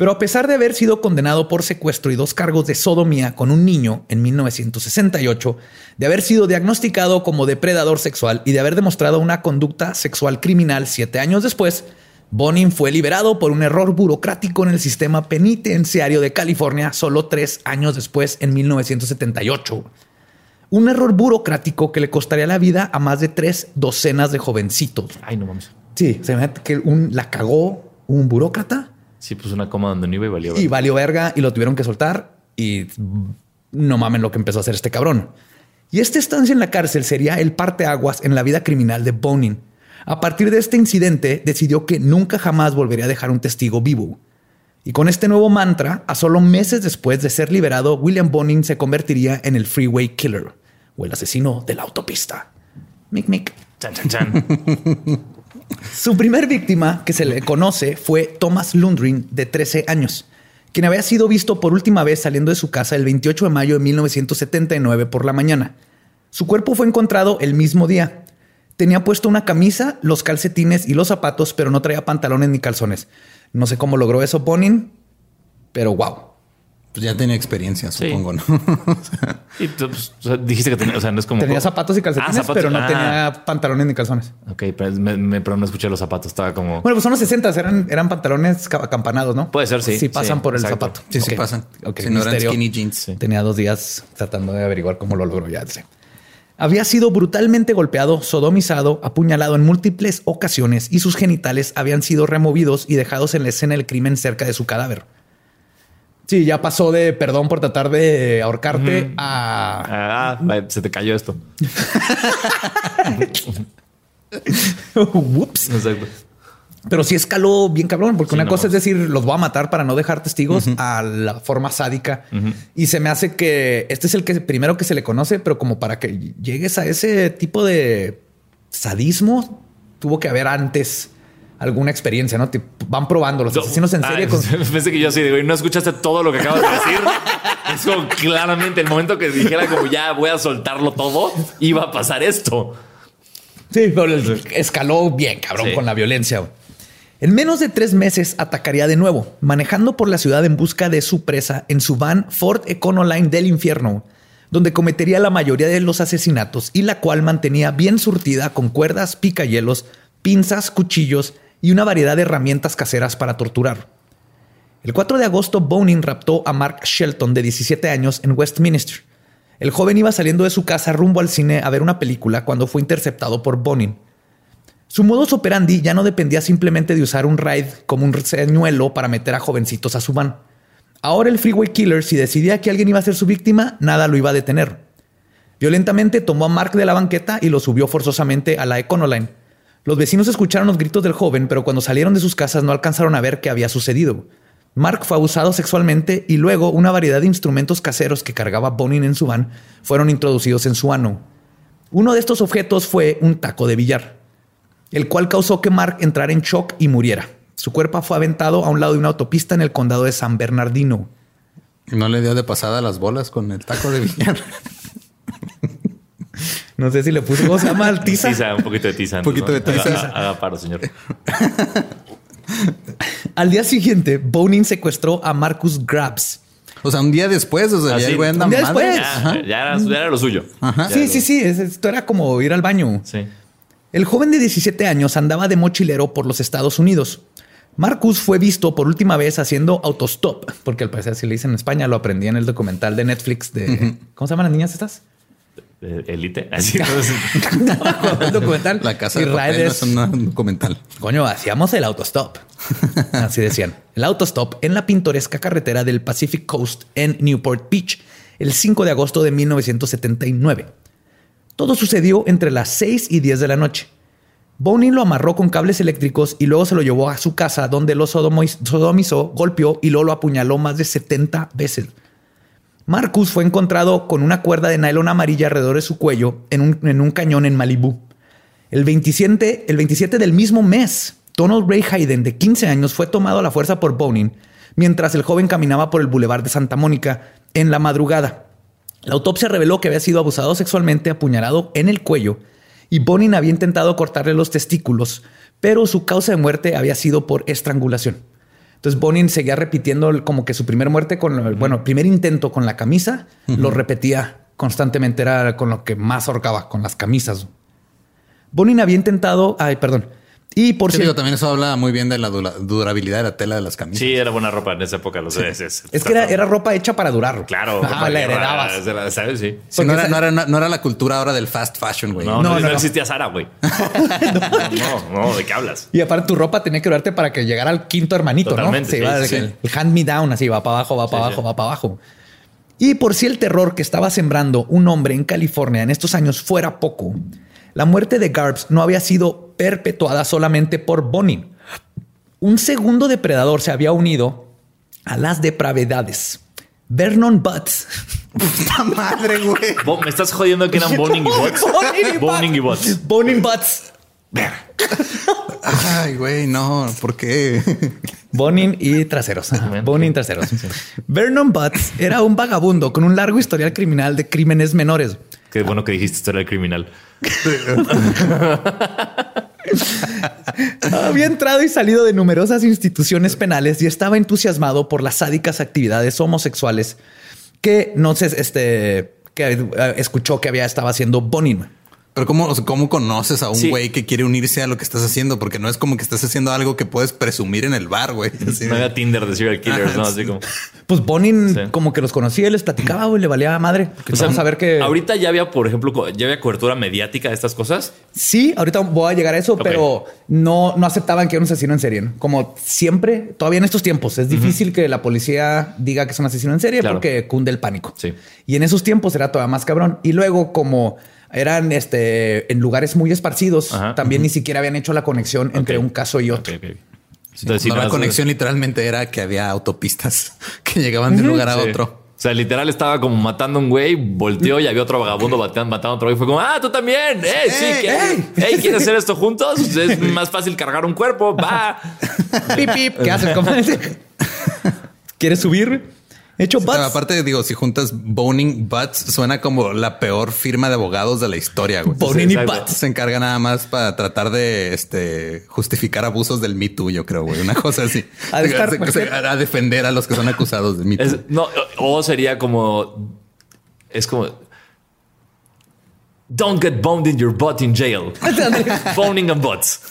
Pero a pesar de haber sido condenado por secuestro y dos cargos de sodomía con un niño en 1968, de haber sido diagnosticado como depredador sexual y de haber demostrado una conducta sexual criminal siete años después, Bonin fue liberado por un error burocrático en el sistema penitenciario de California solo tres años después, en 1978. Un error burocrático que le costaría la vida a más de tres docenas de jovencitos. Ay, no mames. Sí, se me que un, la cagó un burócrata Sí, pues una coma donde no iba y valió. y valió verga y lo tuvieron que soltar y no mamen lo que empezó a hacer este cabrón. Y esta estancia en la cárcel sería el parteaguas en la vida criminal de Bonin. A partir de este incidente decidió que nunca jamás volvería a dejar un testigo vivo. Y con este nuevo mantra, a solo meses después de ser liberado, William Bonin se convertiría en el Freeway Killer o el asesino de la autopista. Mic, mic. Chan, chan, chan. [laughs] Su primer víctima que se le conoce fue Thomas Lundgren, de 13 años, quien había sido visto por última vez saliendo de su casa el 28 de mayo de 1979 por la mañana. Su cuerpo fue encontrado el mismo día. Tenía puesto una camisa, los calcetines y los zapatos, pero no traía pantalones ni calzones. No sé cómo logró eso Bonin, pero wow. Pues ya tenía experiencia, Sí. supongo, ¿no? [laughs] Y tú, pues, o sea, dijiste que tenía, o sea, no es como. Tenía zapatos y calcetines, Ah, zapatos. pero no Ah. tenía pantalones ni calzones. Ok, pero, me, me- pero no escuché los zapatos. Estaba como. Bueno, pues son los 60, eran, eran pantalones ca- acampanados, ¿no? Puede ser, sí. Sí, pasan Sí, por el exacto. zapato. Sí, sí Ok. pasan. Ok, si no eran skinny jeans. Sí. Tenía dos días tratando de averiguar cómo lo logró ya. sé. Había sido brutalmente golpeado, sodomizado, apuñalado en múltiples ocasiones y sus genitales habían sido removidos y dejados en la escena del crimen cerca de su cadáver. Sí, ya pasó de perdón por tratar de ahorcarte a... Ah, vaya, se te cayó esto. Exacto. Pero sí escaló bien cabrón, porque Sí, una no cosa es decir, los voy a matar para no dejar testigos a la forma sádica. Y se me hace que este es el que primero que se le conoce, pero como para que llegues a ese tipo de sadismo, tuvo que haber antes alguna experiencia, ¿no? Te van probando los asesinos en serie. Con- [laughs] Pensé que yo así, digo, y no escuchaste todo lo que acabas de decir. [laughs] es como claramente el momento que dijera como ya voy a soltarlo todo, iba a pasar esto. Sí, pero escaló bien, cabrón, Sí. con la violencia. En menos de tres meses atacaría de nuevo, manejando por la ciudad en busca de su presa en su van Ford Econoline del infierno, donde cometería la mayoría de los asesinatos y la cual mantenía bien surtida con cuerdas, picayelos, pinzas, cuchillos y una variedad de herramientas caseras para torturar. El 4 de agosto, Bonin raptó a Mark Shelton, de 17 años, en Westminster. El joven iba saliendo de su casa rumbo al cine a ver una película cuando fue interceptado por Bonin. Su modus operandi ya no dependía simplemente de usar un raid como un señuelo para meter a jovencitos a su van. Ahora el Freeway Killer, si decidía que alguien iba a ser su víctima, nada lo iba a detener. Violentamente tomó a Mark de la banqueta y lo subió forzosamente a la Econoline. Los vecinos escucharon los gritos del joven, pero cuando salieron de sus casas no alcanzaron a ver qué había sucedido. Mark fue abusado sexualmente y luego una variedad de instrumentos caseros que cargaba Bonin en su van fueron introducidos en su ano. Uno de estos objetos fue un taco de billar, el cual causó que Mark entrara en shock y muriera. Su cuerpo fue aventado a un lado de una autopista en el condado de San Bernardino. No le dio de pasada las bolas con el taco de billar. [laughs] No sé si le puso, ¿cómo se llama? [laughs] Tiza. Tiza, un poquito de tiza. Un poquito de tiza. Haga, haga paro, señor. [laughs] Al día siguiente, Bonin secuestró a Marcus Grabs. O sea, un día después, o sea, Ah, ya sí. el güey anda Un día madre. después. Ya, ya era, ya era lo suyo. Sí, sí, lo- sí. es- Esto era como ir al baño. Sí. El joven de 17 años andaba de mochilero por los Estados Unidos. Marcus fue visto por última vez haciendo autostop, porque al parecer si le dicen en España lo aprendí en el documental de Netflix de... ¿Cómo se llaman las niñas estas? Eh, Elite. [laughs] Así entonces. el documental. La casa de Israel papel no es- es un documental. Coño, hacíamos el autostop. [laughs] Así decían. El autostop en la pintoresca carretera del Pacific Coast en Newport Beach el 5 de agosto de 1979. Todo sucedió entre las 6 y 10 de la noche. Bonin lo amarró con cables eléctricos y luego se lo llevó a su casa donde lo sodomizó, golpeó y luego lo apuñaló más de 70 veces. Marcus fue encontrado con una cuerda de nylon amarilla alrededor de su cuello en un, cañón en Malibú. El 27, el 27 del mismo mes, Donald Ray Hayden, de 15 años, fue tomado a la fuerza por Bonin mientras el joven caminaba por el Boulevard de Santa Mónica en la madrugada. La autopsia reveló que había sido abusado sexualmente, apuñalado en el cuello, y Bonin había intentado cortarle los testículos, pero su causa de muerte había sido por estrangulación. Entonces Bonin seguía repitiendo como que su primer muerte con, el- bueno, primer intento con la camisa, lo repetía constantemente, era con lo que más ahorcaba, con las camisas. Bonin había intentado, ay, perdón, y por cierto, también eso habla muy bien de la dura- durabilidad de la tela de las camisas. Sí, era buena ropa en esa época, lo sé. Es, es- es que era, era ropa hecha para durar. Claro, Ah, [laughs] ropa la heredabas. se la- ¿Sabes? Sí. Sí, no, era, esa- no, era, no era la cultura ahora del fast fashion, güey. No, No, no, no, no no. existía Sara, güey. [laughs] no, no, ¿de qué hablas? Y aparte tu ropa tenía que durarte para que llegara al quinto hermanito, Totalmente, ¿no? Se sí, iba de sí, que sí. El hand me down, así va para abajo, va para Sí, abajo, sí. va para abajo. Y por si el terror que estaba sembrando un hombre en California en estos años fuera poco, la muerte de Garbs no había sido perpetuada solamente por Bonin. Un segundo depredador se había unido a las depravedades. Vernon Butts. [laughs] Puta madre, güey. Bo- Me estás jodiendo que eran [laughs] Boning y Bots. Boning y Boning y Bots. Bonin Butts. Ay, güey, no. ¿Por qué? Bonin y traseros. Ajá, Bonin traseros. Vernon Butts era un vagabundo con un largo historial criminal de crímenes menores. Qué bueno que dijiste historia del criminal. [laughs] Había entrado y salido de numerosas instituciones penales y estaba entusiasmado por las sádicas actividades homosexuales que no sé, este, que escuchó que había estaba haciendo Bonin. Pero ¿cómo, o sea, cómo conoces a un Sí. güey que quiere unirse a lo que estás haciendo? Porque no es como que estás haciendo algo que puedes presumir en el bar, güey. Así No había Tinder de serial killers, ¿no? Así como. Pues Bonin Sí. como que los conocía y les platicaba, güey, le valía madre. O sea, a ver que Ahorita ya había, por ejemplo, ya había cobertura mediática de estas cosas. Sí, ahorita voy a llegar a eso, pero no, no aceptaban que era un asesino en serie. ¿no? Como siempre, todavía en estos tiempos, es difícil que la policía diga que es un asesino en serie Claro. porque cunde el pánico. Sí. Y en esos tiempos era todavía más cabrón. Y luego, como eran este, en lugares muy esparcidos, Ajá. también ni siquiera habían hecho la conexión entre un caso y otro. Sí, Entonces, sí, no, la conexión literalmente era que había autopistas [laughs] que llegaban de un lugar a Sí. otro. O sea, literal estaba como matando a un güey, volteó y había otro vagabundo bateando, matando a otro güey. Fue como, ah, tú también. ¡Eh, sí! ¡Ey, ¿qué? ey! ¡Ey, ¿quieres [laughs] hacer esto juntos? Es más fácil cargar un cuerpo. Va. [laughs] Pip, pip. ¿Qué haces? ¿Quieres subir? Hecho, Butts- pero aparte, digo, si juntas Boning Butts, suena como la peor firma de abogados de la historia. güey. Boning y. Butts. Se encarga nada más para tratar de este, justificar abusos del Me Too, yo creo, güey. Una cosa así. [laughs] Ha de estar- Se- se- a defender a los que son acusados de Me Too. Es- no, o sería como. Es como. Don't get boned in your butt in jail. [laughs] Boning and butts. [laughs]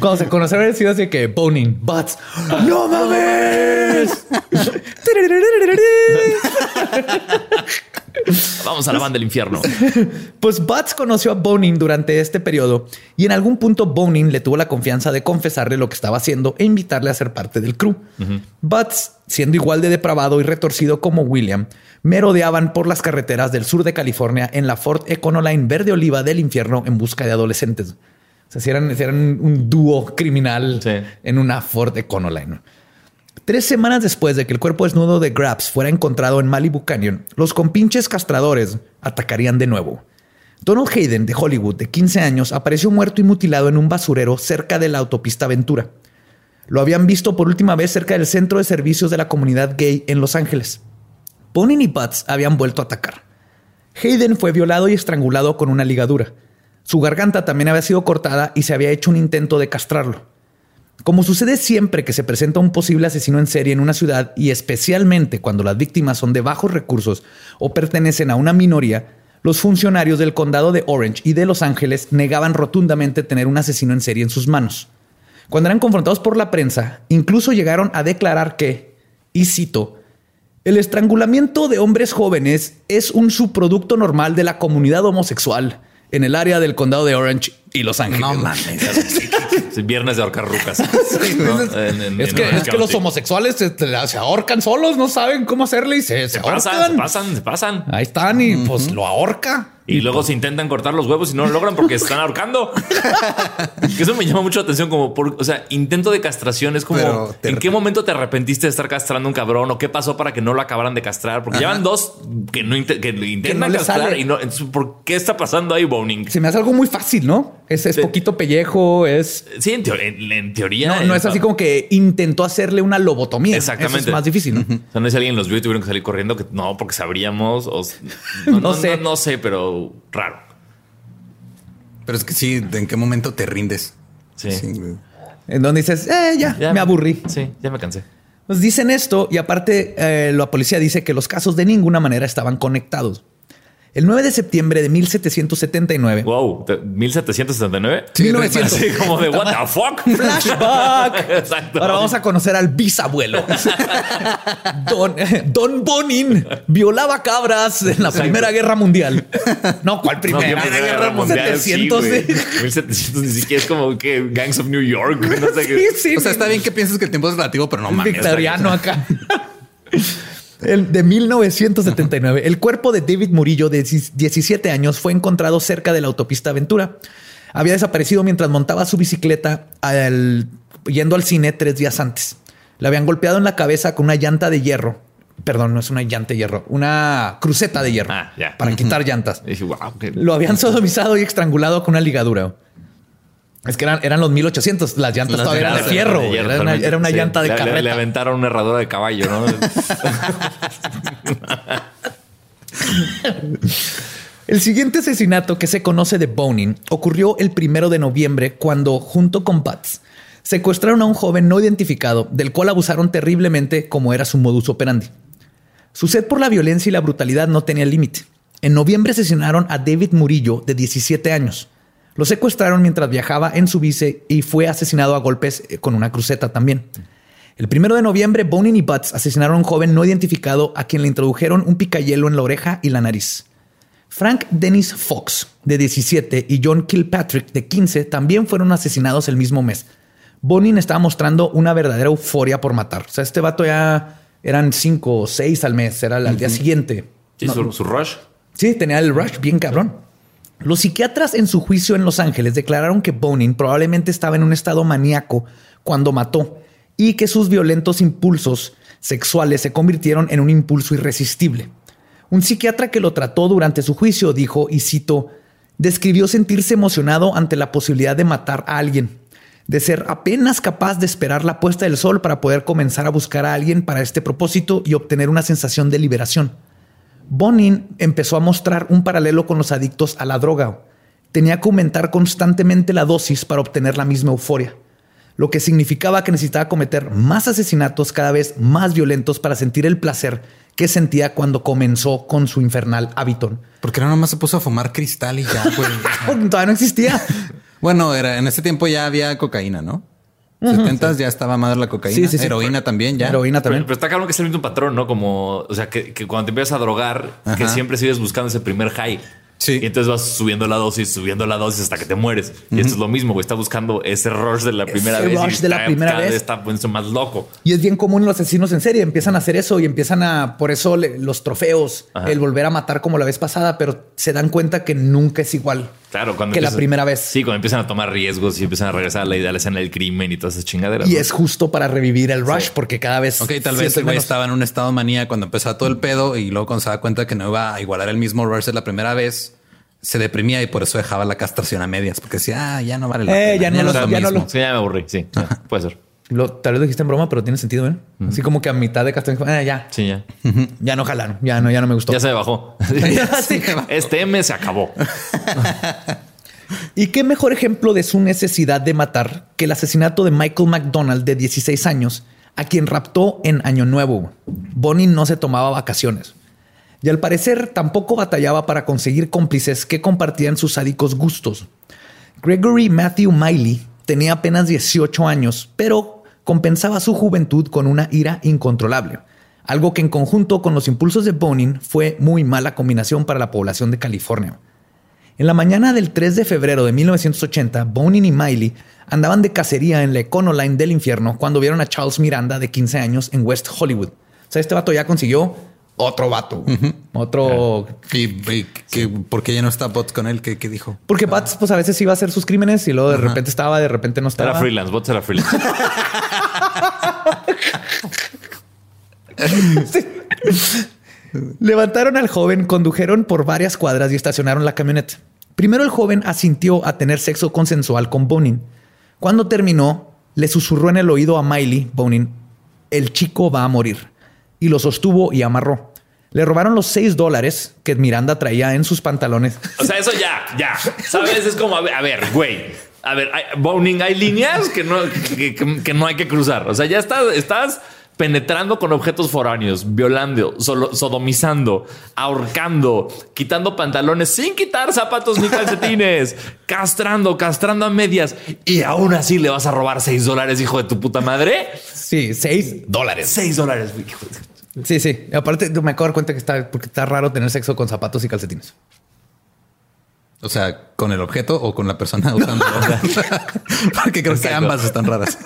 Cuando se conoció haber sido así que boning, butts. ¡No mames! vamos a la banda del infierno. Pues Butts conoció a Bonin durante este periodo y en algún punto Bonin le tuvo la confianza de confesarle lo que estaba haciendo e invitarle a ser parte del crew. Butts, siendo igual de depravado y retorcido como William, merodeaban por las carreteras del sur de California en la Ford Econoline verde oliva del infierno en busca de adolescentes. O sea, si eran, si eran un dúo criminal Sí. en una Ford Econoline. Tres semanas después de que el cuerpo desnudo de Grabs fuera encontrado en Malibu Canyon, los compinches castradores atacarían de nuevo. Donald Hayden, de Hollywood, de 15 años, apareció muerto y mutilado en un basurero cerca de la autopista Ventura. Lo habían visto por última vez cerca del centro de servicios de la comunidad gay en Los Ángeles. Bonin y Butts habían vuelto a atacar. Hayden fue violado y estrangulado con una ligadura. Su garganta también había sido cortada y se había hecho un intento de castrarlo. Como sucede siempre que se presenta un posible asesino en serie en una ciudad y especialmente cuando las víctimas son de bajos recursos o pertenecen a una minoría, los funcionarios del condado de Orange y de Los Ángeles negaban rotundamente tener un asesino en serie en sus manos. Cuando eran confrontados por la prensa, incluso llegaron a declarar que, y cito, el estrangulamiento de hombres jóvenes es un subproducto normal de la comunidad homosexual en el área del condado de Orange y Los Ángeles. No mames. [laughs] Es viernes de ahorcar rucas. ¿no? En- en- Es en que, Orange es que los homosexuales se, se ahorcan solos, no saben cómo hacerle y se, se Se pasan, se pasan, se pasan. Ahí están y pues lo ahorca. Y luego se intentan cortar los huevos y no lo logran porque se están ahorcando. [laughs] Que Eso me llama mucho la atención, como por, o sea, intento de castración es como en qué momento te arrepentiste de estar castrando un cabrón o qué pasó para que no lo acabaran de castrar, porque llevan dos que no que intentan castrar y no. entonces, ¿Por qué está pasando ahí, Boning? Se me hace algo muy fácil, ¿no? Es, es poquito pellejo, es... Sí, en, teo- en- en teoría. No, no es así como que intentó hacerle una lobotomía. Exactamente. Eso es más difícil, ¿no? O sea, no es alguien los vio y tuvieron que salir corriendo que no, porque sabríamos. O, [laughs] no, No sé. No, sé, pero raro. Pero es que sí, ¿en qué momento te rindes? Sí. En donde dices, eh, ya, Ya me aburrí. Sí, ya me cansé. Pues dicen esto y aparte eh, la policía dice que los casos de ninguna manera estaban conectados. El 9 de septiembre de 1779, Wow, ¿te- 1779. Sí, 1900. Así como de what the fuck. [laughs] Flashback. Exacto. Ahora vamos a conocer al bisabuelo. [laughs] Don, Don Bonin violaba cabras en la Primera Guerra Mundial. No, ¿cuál No, Primera? Primera Guerra Mundial. 700. sí, güey. sí. 1700 ni siquiera es como que Gangs of New York. No sé [laughs] Sí, qué. sí, O sea, está bien que pienses que el tiempo es relativo, pero no mames. victoriano acá. El de 1979, el cuerpo de David Murillo, de 17 años, fue encontrado cerca de la autopista Aventura. Había desaparecido mientras montaba su bicicleta al- yendo al cine tres días antes. Le habían golpeado en la cabeza con una llanta de hierro. Perdón, no es una llanta de hierro, una cruceta de hierro Ah, para quitar llantas. Lo habían sodomizado y estrangulado con una ligadura. Es que eran, eran los 1800, las llantas Las todavía eran de fierro. de hierro, era, una, totalmente. era una Sí. llanta de Le- le- carreta. Le, aventaron una herradura de caballo, ¿no? [laughs] El siguiente asesinato que se conoce de Bonin ocurrió el primero de noviembre cuando, junto con Butts, secuestraron a un joven no identificado del cual abusaron terriblemente como era su modus operandi. Su sed por la violencia y la brutalidad no tenía límite. En noviembre asesinaron a David Murillo, de 17 años. Lo secuestraron mientras viajaba en su bici y fue asesinado a golpes eh, con una cruceta también. El primero de noviembre, Bonin y Butts asesinaron a un joven no identificado a quien le introdujeron un picayelo en la oreja y la nariz. Frank Dennis Fox, de 17, y John Kilpatrick, de 15, también fueron asesinados el mismo mes. Bonin estaba mostrando una verdadera euforia por matar. O sea, este vato ya eran cinco o seis al mes, era al día siguiente. Sí, No- su, su rush. Sí, tenía el rush bien cabrón. Los psiquiatras en su juicio en Los Ángeles declararon que Bonin probablemente estaba en un estado maníaco cuando mató y que sus violentos impulsos sexuales se convirtieron en un impulso irresistible. Un psiquiatra que lo trató durante su juicio dijo, y cito, describió sentirse emocionado ante la posibilidad de matar a alguien. de ser apenas capaz de esperar la puesta del sol para poder comenzar a buscar a alguien para este propósito y obtener una sensación de liberación. Bonin empezó a mostrar un paralelo con los adictos a la droga. Tenía que aumentar constantemente la dosis para obtener la misma euforia, lo que significaba que necesitaba cometer más asesinatos cada vez más violentos para sentir el placer que sentía cuando comenzó con su infernal hábito. Porque no nomás se puso a fumar cristal y ya, güey. [laughs] Todavía no existía. bueno, era en ese tiempo ya había cocaína, ¿no? 70 ya estaba madre la cocaína. Sí, sí, sí. Heroína también, ya. Heroína Pero, también. pero está claro que es el mismo patrón, ¿no? Como, o sea, que, que cuando te empiezas a drogar, que siempre sigues buscando ese primer high. Sí. Y entonces vas subiendo la dosis, subiendo la dosis hasta que te mueres. Y esto es lo mismo, güey. Está buscando ese rush de la primera Ese vez. rush y de la primera cada vez. está poniéndose más loco. Y es bien común los asesinos en serie. Empiezan a hacer eso y empiezan a, por eso le- los trofeos, Ajá. el volver a matar como la vez pasada, pero se dan cuenta que nunca es igual Claro, cuando que la primera vez. Sí, cuando empiezan a tomar riesgos y empiezan a regresar a la idea de la escena del crimen y todas esas chingaderas. Y ¿no? es justo para revivir el rush, porque cada vez. Ok, tal vez el güey estaba en un estado de manía cuando empezó todo el pedo y luego cuando se da cuenta que no iba a igualar el mismo rush de la primera vez, se deprimía y por eso dejaba la castración a medias, porque decía, ah, ya no vale la Eh, pena. ya no es lo- lo ya no mismo". lo- Sí, ya me aburrí. Sí, ya, puede ser. Lo- tal vez lo dijiste en broma, pero tiene sentido, ¿eh? Así como que a mitad de castración, eh, ya, Sí, ya. ya no jalaron, ya no, ya no me gustó. Ya se bajó. [laughs] [laughs] Sí. Este M se acabó. [laughs] Y qué mejor ejemplo de su necesidad de matar que el asesinato de Michael McDonald de 16 años, a quien raptó en Año Nuevo. Bonnie no se tomaba vacaciones. Y al parecer tampoco batallaba para conseguir cómplices que compartían sus sádicos gustos. Gregory Matthew Miley tenía apenas 18 años, pero compensaba su juventud con una ira incontrolable. Algo que en conjunto con los impulsos de Bonin fue muy mala combinación para la población de California. En la mañana del 3 de febrero de 1980, Bonin y Miley andaban de cacería en la Econoline del infierno cuando vieron a Charles Miranda de 15 años en West Hollywood. O sea, este vato ya consiguió otro vato, otro... Y, y que- ¿por qué ya no está Bots con él? ¿Qué, qué dijo? Porque Bats, pues a veces iba a hacer sus crímenes y luego de repente estaba, de repente no estaba. Era freelance, bots era freelance. [laughs] Levantaron al joven, condujeron por varias cuadras y estacionaron la camioneta. Primero el joven asintió a tener sexo consensual con Bonin. Cuando terminó, le susurró en el oído a Miley, Bonin, el chico va a morir. Y lo sostuvo y amarró. Le robaron los seis dólares que Miranda traía en sus pantalones. O sea, eso ya, ya. ¿Sabes? Es como, a ver, a ver, güey. A ver, hay, Boning, hay líneas que no, que, no hay que cruzar. O sea, ya estás, estás penetrando con objetos foráneos, violando, solo- sodomizando, ahorcando, quitando pantalones sin quitar zapatos ni calcetines, [laughs] castrando, castrando a medias. Y aún así le vas a robar seis dólares, hijo de tu puta madre. Sí, seis dólares. Seis dólares, hijo de- Sí, sí. Y Aparte, me acabo de dar cuenta que está, porque está raro tener sexo con zapatos y calcetines. O sea, ¿con el objeto o con la persona [laughs] usando? [laughs] Porque creo que ambas están raras.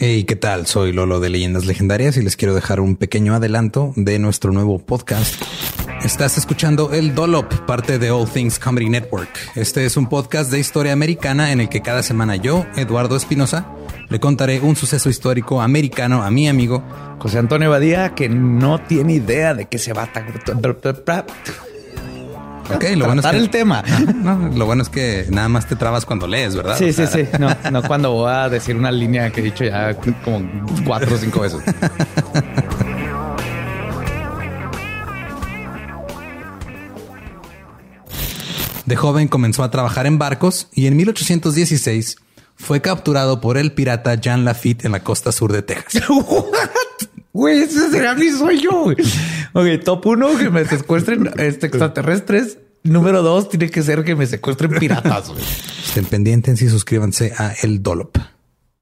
Hey, ¿qué tal? Soy Lolo de Leyendas Legendarias y les quiero dejar un pequeño adelanto de nuestro nuevo podcast. Estás escuchando El Dollop, parte de All Things Comedy Network. Este es un podcast de historia americana en el que cada semana yo, Eduardo Espinosa, le contaré un suceso histórico americano a mi amigo José Antonio Badía, que no tiene idea de qué se va a... Ok, lo bueno es que el tema. [laughs] No, lo bueno es que nada más te trabas cuando lees, ¿verdad? Sí, O sí, sí. No, [laughs] no cuando voy a decir una línea que he dicho ya como cuatro o cinco veces. De joven comenzó a trabajar en barcos y en 1816 fue capturado por el pirata Jean Lafitte en la costa sur de Texas. [laughs] Güey, ese será mi sueño. güey. Ok, top uno, que me secuestren este, extraterrestres. Número dos, tiene que ser que me secuestren piratas. güey. Estén pendientes y suscríbanse a El Dolop.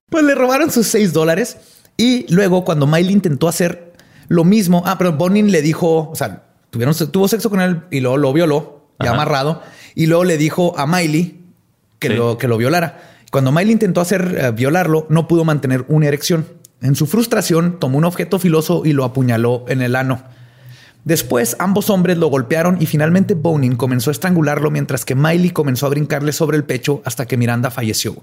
Pues le robaron sus seis dólares y luego cuando Miley intentó hacer lo mismo, ah, pero Bonin le dijo, o sea, tuvieron, tuvo sexo con él y luego lo violó, ya Ajá. amarrado, y luego le dijo a Miley que, Sí. lo, que lo violara. Cuando Miley intentó hacer eh, violarlo, no pudo mantener una erección. En su frustración, tomó un objeto filoso y lo apuñaló en el ano. Después, ambos hombres lo golpearon y finalmente Bonin comenzó a estrangularlo mientras que Miley comenzó a brincarle sobre el pecho hasta que Miranda falleció.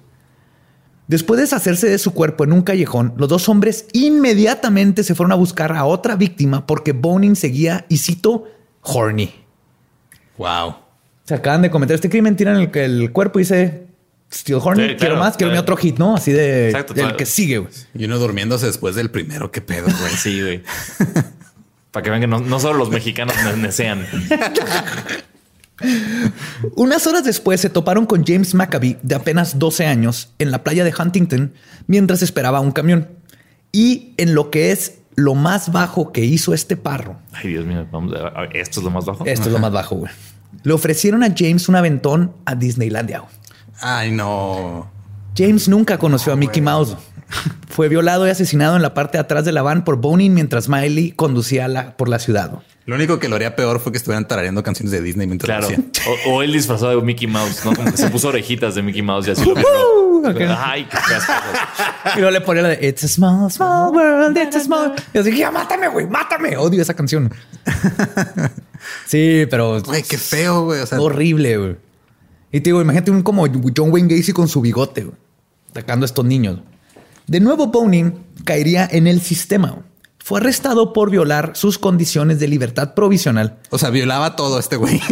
Después de deshacerse de su cuerpo en un callejón, los dos hombres inmediatamente se fueron a buscar a otra víctima porque Bonin seguía, y cito, horny. Wow. Se acaban de cometer este crimen, tiran el, el cuerpo y dice, Steel Hornet, Sí, quiero claro, más, quiero mi otro hit, ¿no? Así de Exacto, el claro. que sigue. güey. Y uno durmiéndose después del primero. Qué pedo, güey. Sí, güey. Para que vean que no, no solo los mexicanos desean. Unas horas después se toparon con James Maccabee, de apenas 12 años, en la playa de Huntington, mientras esperaba un camión. Y en lo que es lo más bajo que hizo este parro, Ay, Dios mío, vamos a ver, esto es lo más bajo. esto es lo más bajo, güey. Le ofrecieron a James un aventón a Disneylandia. güey. Ay, no. James nunca conoció a Mickey Mouse. [laughs] Fue violado y asesinado en la parte de atrás de la van por Bonin mientras Miley conducía la- por la ciudad. Lo único que lo haría peor fue que estuvieran tarareando canciones de Disney mientras Claro. lo hacían. [laughs] O, o él disfrazado de Mickey Mouse, ¿no? Como que se puso orejitas de Mickey Mouse y así lo Uh, violó. ok. Ay, qué. [laughs] Y luego le ponía la de It's a small, small world, it's a small. Y yo dije, ya mátame, güey, mátame. Odio esa canción. Sí, pero Güey, qué feo, güey. O sea, horrible, güey. Y te digo, imagínate un como John Wayne Gacy con su bigote, güey, atacando a estos niños. De nuevo, Bonin caería en el sistema. Fue arrestado por violar sus condiciones de libertad provisional o sea, violaba todo este güey. [laughs]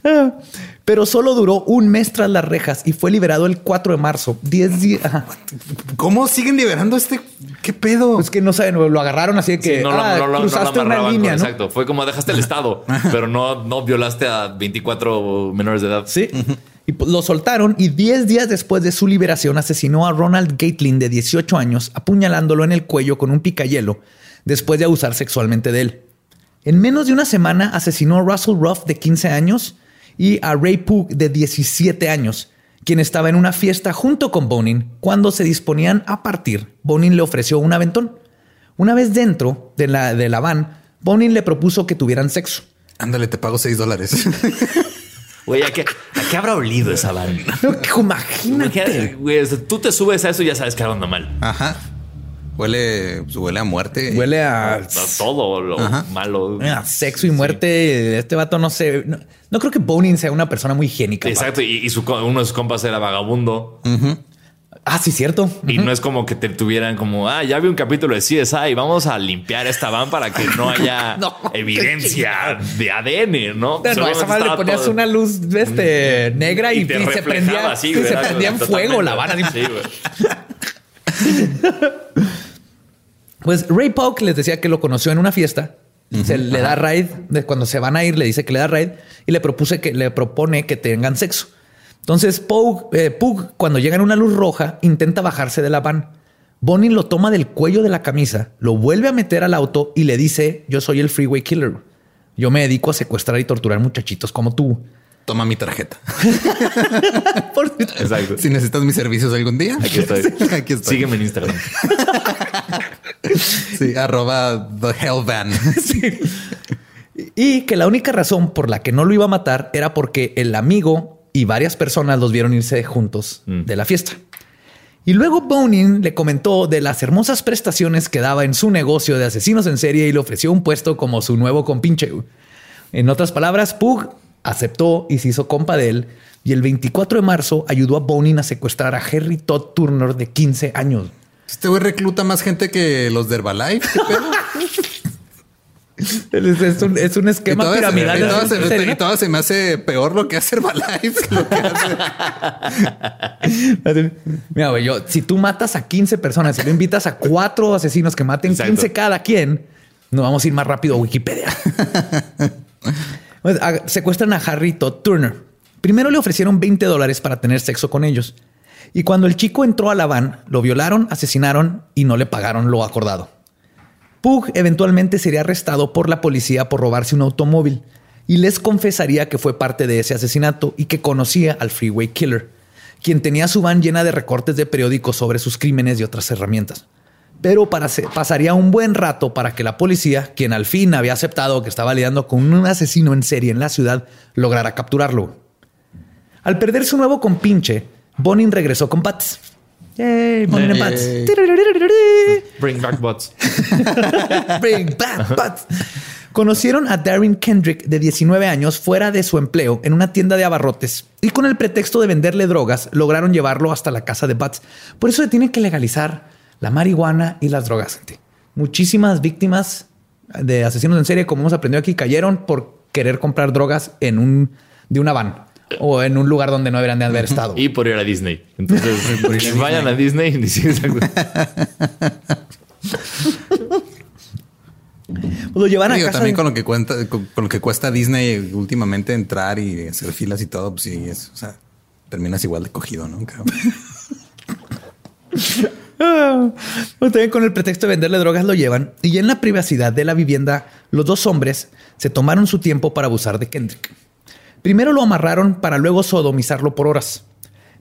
[laughs] pero solo duró un mes tras las rejas y fue liberado el 4 de marzo. 10 días. ¿Cómo siguen liberando a este? ¿Qué pedo? Es que no saben, lo agarraron así de que Sí, no, lo- ah, no lo- no lo cruzaste una amarraban, línea, ¿no? Exacto. Fue como dejaste el [laughs] estado, pero no, no violaste a 24 menores de edad. Sí. Y pues, lo soltaron y 10 días después de su liberación asesinó a Ronald Gatling de 18 años, apuñalándolo en el cuello con un picayelo después de abusar sexualmente de él. En menos de una semana asesinó a Russell Ruff de 15 años y a Ray Pug de 17 años, quien estaba en una fiesta junto con Bonin. Cuando se disponían a partir, Bonin le ofreció un aventón. Una vez dentro de la, de la van, Bonin le propuso que tuvieran sexo. Ándale, te pago seis dólares. [laughs] Güey, ¿a qué, ¿a qué habrá olido esa van? [laughs] No, imagínate. Güey, tú te subes a eso y ya sabes que algo anda mal. Ajá. Huele, pues, huele a muerte. Huele a, A todo lo Ajá. malo. a sexo y muerte. Este vato no sé. No, no creo que Bonin sea una persona muy higiénica. Exacto, y, y su, uno de sus compas era vagabundo. Ah, sí, cierto. Y no es como que te tuvieran como, ah, ya vi un capítulo de CSI, vamos a limpiar esta van para que no [laughs] haya No, evidencia de ADN, ¿no? No, esa madre le ponías todo- una luz este, negra y, y te y se prendía, así, se prendía en fuego la vara. así. Sí, güey. [laughs] Pues Ray Polk les decía que lo conoció en una fiesta. se le da raid de cuando se van a ir, le dice que le da raid y le propuse que le propone que tengan sexo. Entonces Pug, eh, Pug, cuando llega en una luz roja, intenta bajarse de la van. Bonnie lo toma del cuello de la camisa, lo vuelve a meter al auto y le dice: Yo soy el freeway killer. Yo me dedico a secuestrar y torturar muchachitos como tú. Toma mi tarjeta. [laughs] Por- Exacto. Si necesitas mis servicios algún día, Aquí estoy. [laughs] Aquí estoy. Sígueme en Instagram. [laughs] Sí, arroba the hell van. Y que la única razón por la que no lo iba a matar era porque el amigo y varias personas los vieron irse juntos Mm. de la fiesta. Y luego Bonin le comentó de las hermosas prestaciones que daba en su negocio de asesinos en serie y le ofreció un puesto como su nuevo compinche. En otras palabras, Pug aceptó y se hizo compa de él. Y el 24 de marzo ayudó a Bonin a secuestrar a Harry Todd Turner de 15 años. Este güey recluta más gente que los de Herbalife. [laughs] Es, un, es un Y esquema se- piramidal. y se- y todavía se me hace peor lo que hace Herbalife que lo que hace. Así, [laughs] Mira, güey, yo, si tú matas a 15 personas y lo invitas a cuatro asesinos que maten Exacto. 15 cada quien, nos vamos a ir más rápido a Wikipedia. [laughs] Secuestran a Harry Todd Turner. Primero le ofrecieron 20 dólares para tener sexo con ellos. Y cuando el chico entró a la van, lo violaron, asesinaron y no le pagaron lo acordado. Pug eventualmente sería arrestado por la policía por robarse un automóvil y les confesaría que fue parte de ese asesinato y que conocía al Freeway Killer, quien tenía su van llena de recortes de periódicos sobre sus crímenes y otras herramientas. Pero para pasaría un buen rato para que la policía, quien al fin había aceptado que estaba lidiando con un asesino en serie en la ciudad, lograra capturarlo. Al perder su nuevo compinche, Bonin regresó con Pats. Yay, Bonin. Yay. Bring back bots. Bring back butts. [laughs] Conocieron a Darren Kendrick de 19 años fuera de su empleo en una tienda de abarrotes y con el pretexto de venderle drogas lograron llevarlo hasta la casa de Butts. Por eso se tiene que legalizar la marihuana y las drogas. gente. Muchísimas víctimas de asesinos en serie, como hemos aprendido aquí, cayeron por querer comprar drogas en un de una van o en un lugar donde no deberían de haber estado. [laughs] Y por ir a Disney. Entonces, [laughs] vayan a Disney. y sí, exacto. [laughs] Pues lo llevan a Digo, casa también de- con lo que cuenta, con, con lo que cuesta Disney últimamente entrar y hacer filas y todo, pues sí, es, o sea, terminas igual de cogido, ¿no? cabrón? Ah, con el pretexto de venderle drogas lo llevan y en la privacidad de la vivienda los dos hombres se tomaron su tiempo para abusar de Kendrick. Primero lo amarraron para luego sodomizarlo por horas.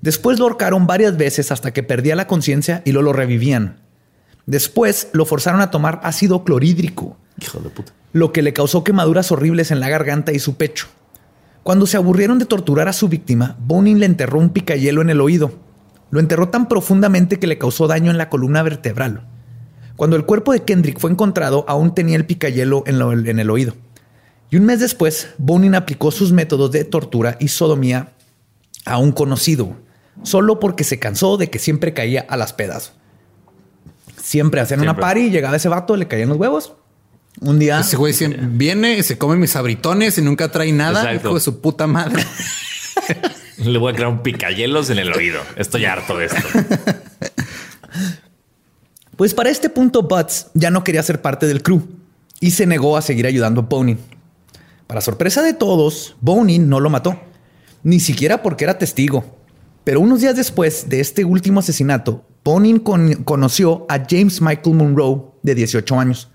Después lo ahorcaron varias veces hasta que perdía la conciencia y luego lo revivían. Después lo forzaron a tomar ácido clorhídrico, Hijo de puta. lo que le causó quemaduras horribles en la garganta y su pecho. Cuando se aburrieron de torturar a su víctima, Bonin le enterró un picayelo en el oído. Lo enterró tan profundamente que le causó daño en la columna vertebral. Cuando el cuerpo de Kendrick fue encontrado, aún tenía el picayelo en, lo- en el oído. Y un mes después, Bonin aplicó sus métodos de tortura y sodomía a un conocido, solo porque se cansó de que siempre caía a las pedas. Siempre hacían una party y llegaba ese vato, le caían los huevos. Un día Ese güey siempre viene, se come mis abritones y nunca trae nada. Exacto. Hijo de su puta madre. [laughs] Le voy a crear un picayelos en el oído. Estoy harto de esto. Pues para este punto, Butts ya no quería ser parte del crew y se negó a seguir ayudando a Bonin. Para sorpresa de todos, Bonin no lo mató, ni siquiera porque era testigo. Pero unos días después de este último asesinato, Bonin con- conoció a James Michael Monroe, de 18 años,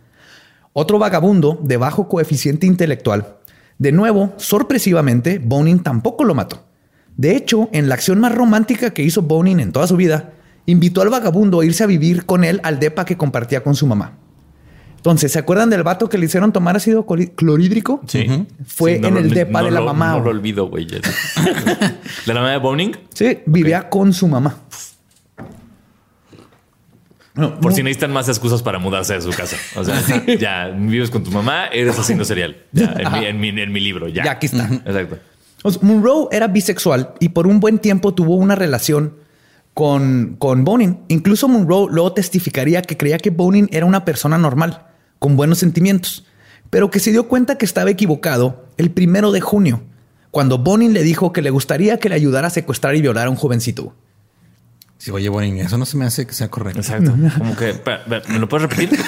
otro vagabundo de bajo coeficiente intelectual. De nuevo, sorpresivamente, Bonin tampoco lo mató. De hecho, en la acción más romántica que hizo Bonin en toda su vida, invitó al vagabundo a irse a vivir con él al depa que compartía con su mamá. Entonces, ¿se acuerdan del vato que le hicieron tomar ácido clorhídrico? Sí. Fue Sí, no en lo- el depa no de la lo- mamá. No lo olvido, güey. [laughs] ¿De la mamá de Boning? Sí, vivía con su mamá. No, Por no. si necesitan más excusas para mudarse de su casa. O sea, [laughs] ya vives con tu mamá, eres asesino serial. Ya, en, mi, en, mi, en mi libro, ya. Ya aquí está. Exacto. Monroe era bisexual y por un buen tiempo tuvo una relación con, con Bonin. Incluso Monroe luego testificaría que creía que Bonin era una persona normal, con buenos sentimientos, pero que se dio cuenta que estaba equivocado el primero de junio, cuando Bonin le dijo que le gustaría que le ayudara a secuestrar y violar a un jovencito. Sí, oye, Bonin, eso no se me hace que sea correcto. Exacto. [laughs] Como que, ¿me lo puedes repetir?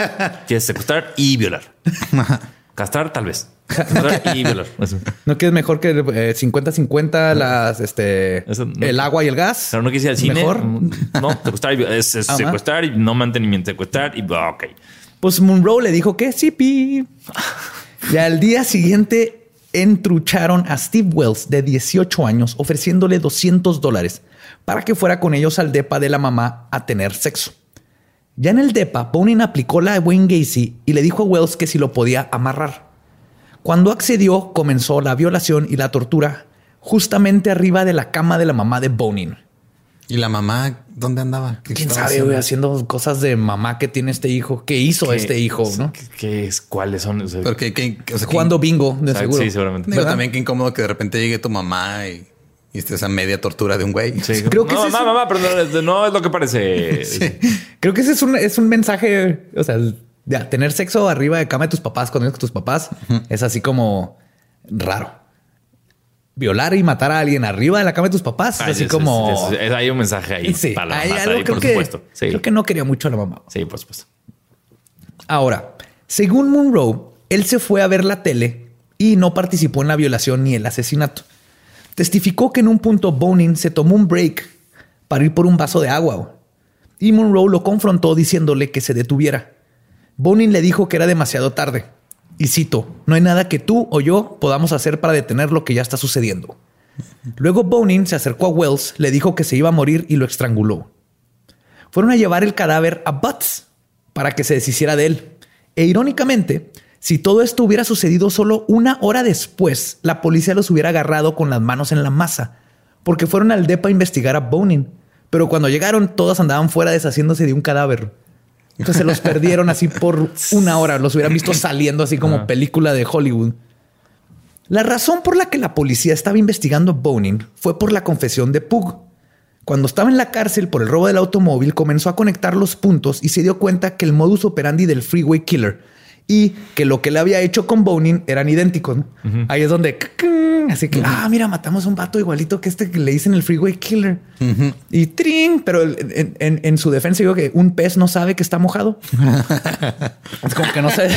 [laughs] Quieres secuestrar y violar. Castrar, tal vez. [laughs] Castrar y violar. [laughs] Eso. ¿No que es mejor que eh, 50-50 las, este, Eso no- el agua y el gas? Pero no quisiera al cine. Mejor. No, secuestrar y es, secuestrar y no mantenimiento. Secuestrar y ah, ok. Pues Monroe le dijo que sí, pi. [laughs] Y al día siguiente entrucharon a Steve Wells de 18 años ofreciéndole 200 dólares para que fuera con ellos al depa de la mamá a tener sexo. Ya en el depa, Bonin aplicó la de Wayne Gacy y le dijo a Wells que si lo podía amarrar. Cuando accedió, comenzó la violación y la tortura justamente arriba de la cama de la mamá de Bonin. ¿Y la mamá dónde andaba? ¿Qué ¿Quién sabe, güey? Haciendo cosas de mamá que tiene este hijo. ¿Qué hizo ¿Qué- este hijo, no? ¿Qué, qué es? ¿Cuáles son? O sea, Pero que, que- o sea, que- Jugando bingo, de Exacto, seguro. sí, seguramente. Pero ¿verdad? también qué incómodo que de repente llegue tu mamá y, y estés a media tortura de un güey. sí. [laughs] Creo que no, ese es mamá, mamá, pero no, es- no es lo que parece. Creo que ese es un, es un mensaje, o sea, tener sexo arriba de cama de tus papás cuando con tus papás es así como raro. Violar y matar a alguien arriba de la cama de tus papás es así es- como... es- es- hay un mensaje ahí Sí, para la hay mamá, algo ahí, creo por que- supuesto. Sí. Creo que no quería mucho a la mamá. sí, por supuesto. Ahora, según Monroe, él se fue a ver la tele y no participó en la violación ni el asesinato. Testificó que en un punto Bonin se tomó un break para ir por un vaso de agua. Y Monroe lo confrontó diciéndole que se detuviera. Bonin le dijo que era demasiado tarde. Y cito, no hay nada que tú o yo podamos hacer para detener lo que ya está sucediendo. Luego Bonin se acercó a Wells, le dijo que se iba a morir y lo estranguló. Fueron a llevar el cadáver a Butts para que se deshiciera de él. E irónicamente, si todo esto hubiera sucedido solo una hora después, la policía los hubiera agarrado con las manos en la masa, porque fueron al DEPA a investigar a Bonin. Pero cuando llegaron, todos andaban fuera deshaciéndose de un cadáver. Entonces se los [laughs] perdieron así por una hora. Los hubieran visto [laughs] saliendo así como película de Hollywood. La razón por la que la policía estaba investigando a Bonin fue por la confesión de Pug. Cuando estaba en la cárcel por el robo del automóvil, comenzó a conectar los puntos y se dio cuenta que el modus operandi del Freeway Killer y que lo que le había hecho con Bonin eran idénticos. ¿no? Ahí es donde así que, ah, mira, matamos a un vato igualito que este que le dicen el freeway killer y trin. Pero en, en- en su defensa, digo que un pez no sabe que está mojado. [laughs] es como que no sé.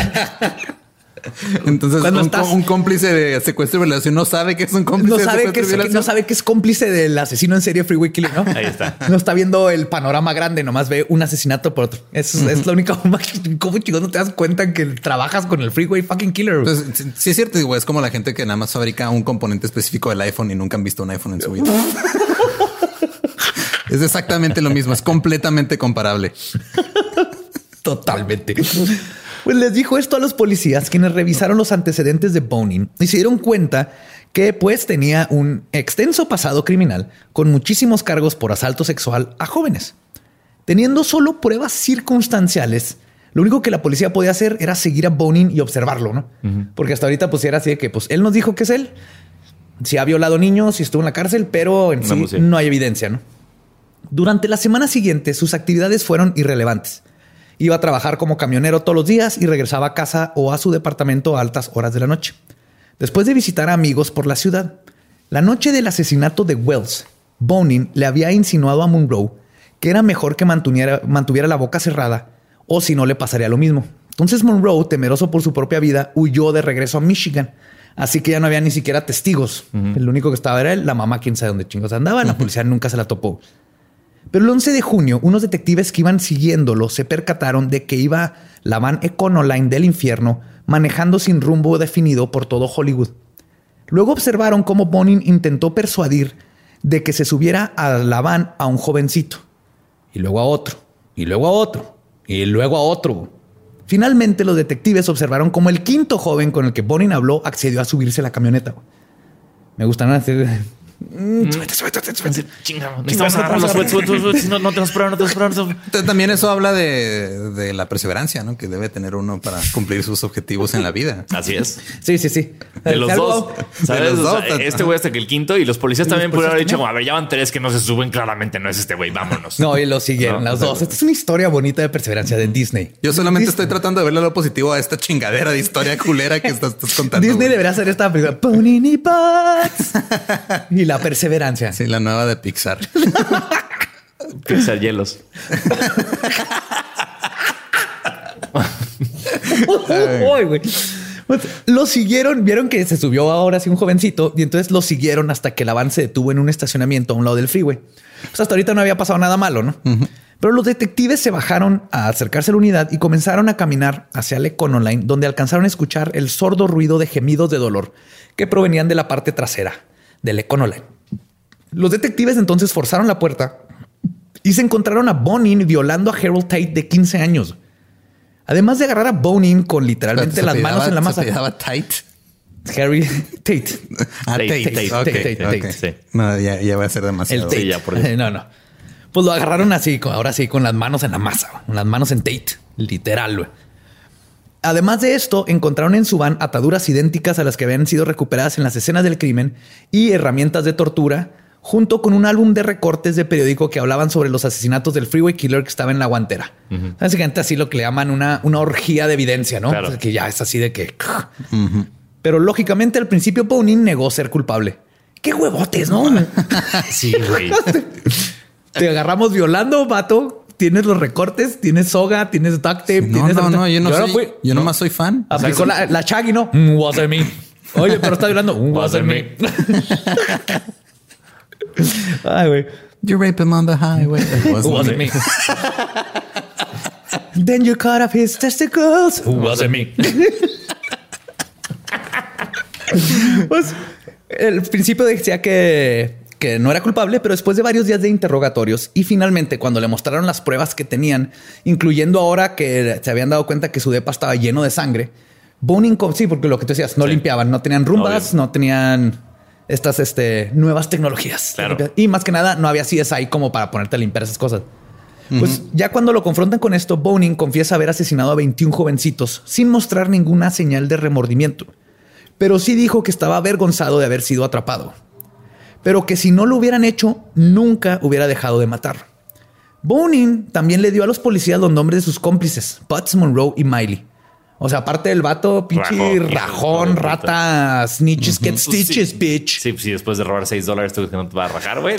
[laughs] Entonces, Cuando un, estás- un cómplice de secuestro y violación no sabe que es un cómplice No de sabe, secuestro que y es, violación. no sabe que es cómplice del asesino en serie Freeway Killer, ¿no? Ahí está. No está viendo el panorama grande, nomás ve un asesinato por otro. Es, es la única forma que, ¿cómo chicos no te das cuenta que trabajas con el Freeway fucking Killer? Entonces, sí- sí es cierto, güey, es como la gente que nada más fabrica un componente específico del iPhone y nunca han visto un iPhone en su vida. [laughs] es exactamente lo mismo, es completamente comparable. Totalmente. Pues les dijo esto a los policías quienes revisaron los antecedentes de Bonin y se dieron cuenta que pues tenía un extenso pasado criminal con muchísimos cargos por asalto sexual a jóvenes. Teniendo solo pruebas circunstanciales, lo único que la policía podía hacer era seguir a Bonin y observarlo, ¿no? Porque hasta ahorita pues era así de que pues él nos dijo que es él, si ha violado niños, si estuvo en la cárcel, pero en sí no hay evidencia, ¿no? Durante la semana siguiente, sus actividades fueron irrelevantes. Iba a trabajar como camionero todos los días y regresaba a casa o a su departamento a altas horas de la noche. Después de visitar a amigos por la ciudad, la noche del asesinato de Wells, Bonin le había insinuado a Monroe que era mejor que mantuviera, mantuviera la boca cerrada o si no le pasaría lo mismo. Entonces Monroe, temeroso por su propia vida, huyó de regreso a Michigan. Así que ya no había ni siquiera testigos. El único que estaba era él, la mamá, quién sabe dónde chingos andaba. La policía nunca se la topó. Pero el 11 de junio, unos detectives que iban siguiéndolo se percataron de que iba la van Econoline del infierno manejando sin rumbo definido por todo Hollywood. Luego observaron cómo Bonin intentó persuadir de que se subiera a la van a un jovencito, y luego a otro, y luego a otro, y luego a otro. Finalmente los detectives observaron cómo el quinto joven con el que Bonin habló accedió a subirse a la camioneta. Me gustan hacer... Súbete, súbete, súbete. Necesitamos agarrarlos. No, no tenemos pruebas, no tenemos pruebas. no tenemos- Entonces, También eso habla de, de la perseverancia, ¿no? Que debe tener uno para cumplir sus objetivos en la vida. Así es. Sí, sí, sí. De los Algo- dos. ¿Sabes? los O sea, dos. este güey hasta que el quinto y los policías Y los también pudieron haber dicho, a ver, ya van tres que no se suben. Claramente no es este güey. Vámonos. No, y lo siguieron No, sea, dos. Esta es una historia bonita de perseverancia de Disney. Yo solamente estoy tratando de verle lo positivo a esta chingadera de historia culera que estás, estás contando. Disney güey. debería hacer esta película. Bonini Butts. y la perseverancia. Sí, la nueva de Pixar. [laughs] Pixar hielos. Ay, güey. Pues, Lo siguieron, vieron que se subió ahora sí un jovencito y entonces lo siguieron hasta que el avance se detuvo en un estacionamiento a un lado del freeway. Pues hasta ahorita no había pasado nada malo, ¿no? Pero los detectives se bajaron a acercarse a la unidad y comenzaron a caminar hacia el Econoline, donde alcanzaron a escuchar el sordo ruido de gemidos de dolor que provenían de la parte trasera del Econoline. Los detectives entonces forzaron la puerta y se encontraron a Bonin violando a Harold Tate de 15 años. Además de agarrar a Bonin con literalmente Se las manos en la se masa. apellidaba Tight. Harry Tate. Ah, Tate, Tate. Tate, Tate, Tate, sí. No, ya, ya va a ser El demasiado. Tate. Sí, ya, por. [laughs] No, no. Pues lo agarraron así, ahora sí, con las manos en la masa, con las manos en Tate, literal. güey. Además de esto, encontraron en su van ataduras idénticas a las que habían sido recuperadas en las escenas del crimen y herramientas de tortura, junto con un álbum de recortes de periódico que hablaban sobre los asesinatos del Freeway Killer que estaba en la guantera. Básicamente así lo que le llaman una, una orgía de evidencia, ¿no? Claro. Pues que ya es así de que... Pero lógicamente al principio Bonin negó ser culpable. ¡Qué huevotes, no! [laughs] Sí, güey. [laughs] Te agarramos violando, vato. Tienes los recortes, tienes soga, tienes duct tape. No, tienes no, no, yo no soy, fui- yo nomás soy fan. Aplicó la, la Chaggy, ¿no? Mm, wasn't me. [laughs] Oye, pero está violando. Mm, wasn't me. [laughs] Ay, güey. You rape him on the highway. [laughs] Wasn't me. Then you cut off his testicles. Wasn't me. pues el principio decía que, que no era culpable, pero después de varios días de interrogatorios y finalmente cuando le mostraron las pruebas que tenían, incluyendo ahora que se habían dado cuenta que su depa estaba lleno de sangre, Boning, sí, porque lo que tú decías, no Sí. limpiaban, no tenían rumbas, no tenían estas este, nuevas tecnologías. Claro. Y más que nada, no había CSI como para ponerte a limpiar esas cosas. Pues ya cuando lo confrontan con esto, Boning confiesa haber asesinado a 21 jovencitos sin mostrar ninguna señal de remordimiento. Pero sí dijo que estaba avergonzado de haber sido atrapado. Pero que si no lo hubieran hecho, nunca hubiera dejado de matar. Boning también le dio a los policías los nombres de sus cómplices, Butts, Monroe y Miley. O sea, aparte del vato, pinche Rajón, rata, snitches get Pues stitches, sí. bitch. Sí, pues sí, después de robar 6 dólares, tú que no te va a rajar, güey.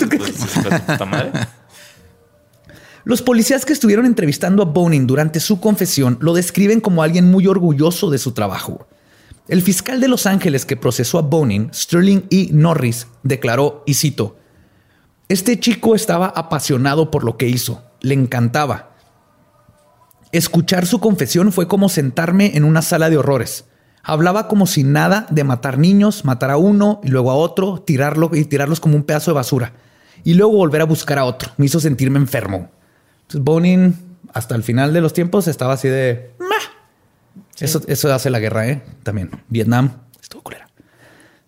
Los policías que estuvieron entrevistando a Bonin durante su confesión lo describen como alguien muy orgulloso de su trabajo. El fiscal de Los Ángeles que procesó a Bonin, Sterling E. Norris, declaró, y cito, Este chico estaba apasionado por lo que hizo, le encantaba. Escuchar su confesión fue como sentarme en una sala de horrores. Hablaba como si nada de matar niños, matar a uno y luego a otro, tirarlo y tirarlos como un pedazo de basura. Y luego volver a buscar a otro. Me hizo sentirme enfermo. Entonces, Bonin, hasta el final de los tiempos, estaba así de. Eso, eso hace la guerra, ¿eh? También. Vietnam estuvo culera.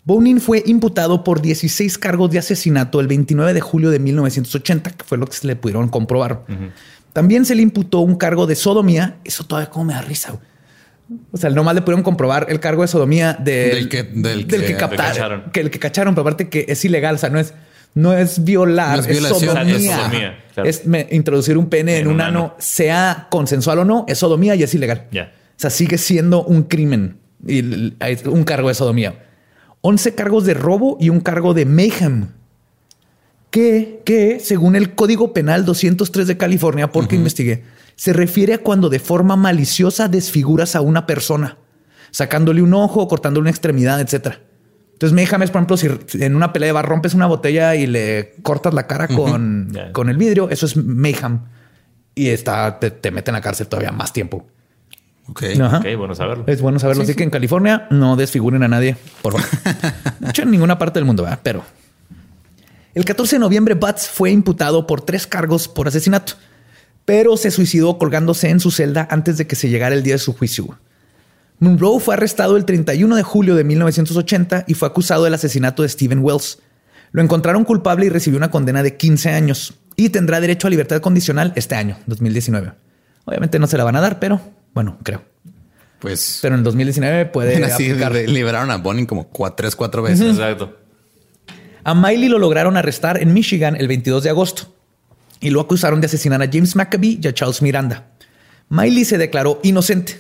Bonin fue imputado por 16 cargos de asesinato el 29 de julio de 1980, que fue lo que se le pudieron comprobar. También se le imputó un cargo de sodomía. Eso todavía como me da risa. O sea, nomás le pudieron comprobar el cargo de sodomía del, Del que- del que- captaron. cacharon. Que el que cacharon, pero aparte que es ilegal. O sea, no es, no es violar, No es sodomía. es sodomía, claro. Es me- introducir un pene en, un ano, sea consensual o no, es sodomía y es ilegal. Ya. Sea, sigue siendo un crimen y un cargo de sodomía. 11 cargos de robo y un cargo de mayhem. Que, que, según el Código Penal 203 de California, porque investigué, se refiere a cuando de forma maliciosa desfiguras a una persona, sacándole un ojo, cortándole una extremidad, etcétera. Entonces, mayhem es, por ejemplo, si en una pelea de bar rompes una botella y le cortas la cara con, con el vidrio, eso es mayhem. Y está, te, te meten a la cárcel todavía más tiempo. Ok. Ajá. Ok, bueno saberlo. Es bueno saberlo. Así que en California no desfiguren a nadie, por favor. De hecho, en ninguna parte del mundo, ¿verdad? Pero el 14 de noviembre, Butts fue imputado por tres cargos por asesinato, pero se suicidó colgándose en su celda antes de que se llegara el día de su juicio. Monroe fue arrestado el 31 de julio de 1980 y fue acusado del asesinato de Stephen Wells. Lo encontraron culpable y recibió una condena de 15 años y tendrá derecho a libertad condicional este año, 2019. Obviamente no se la van a dar, pero bueno, creo. Pues Pero en 2019 puede [laughs] así aplicar. liberaron a Bonnie como cua- tres, cuatro veces. Exacto. A Miley lo lograron arrestar en Michigan el 22 de agosto y lo acusaron de asesinar a James McAbee y a Charles Miranda. Miley se declaró inocente,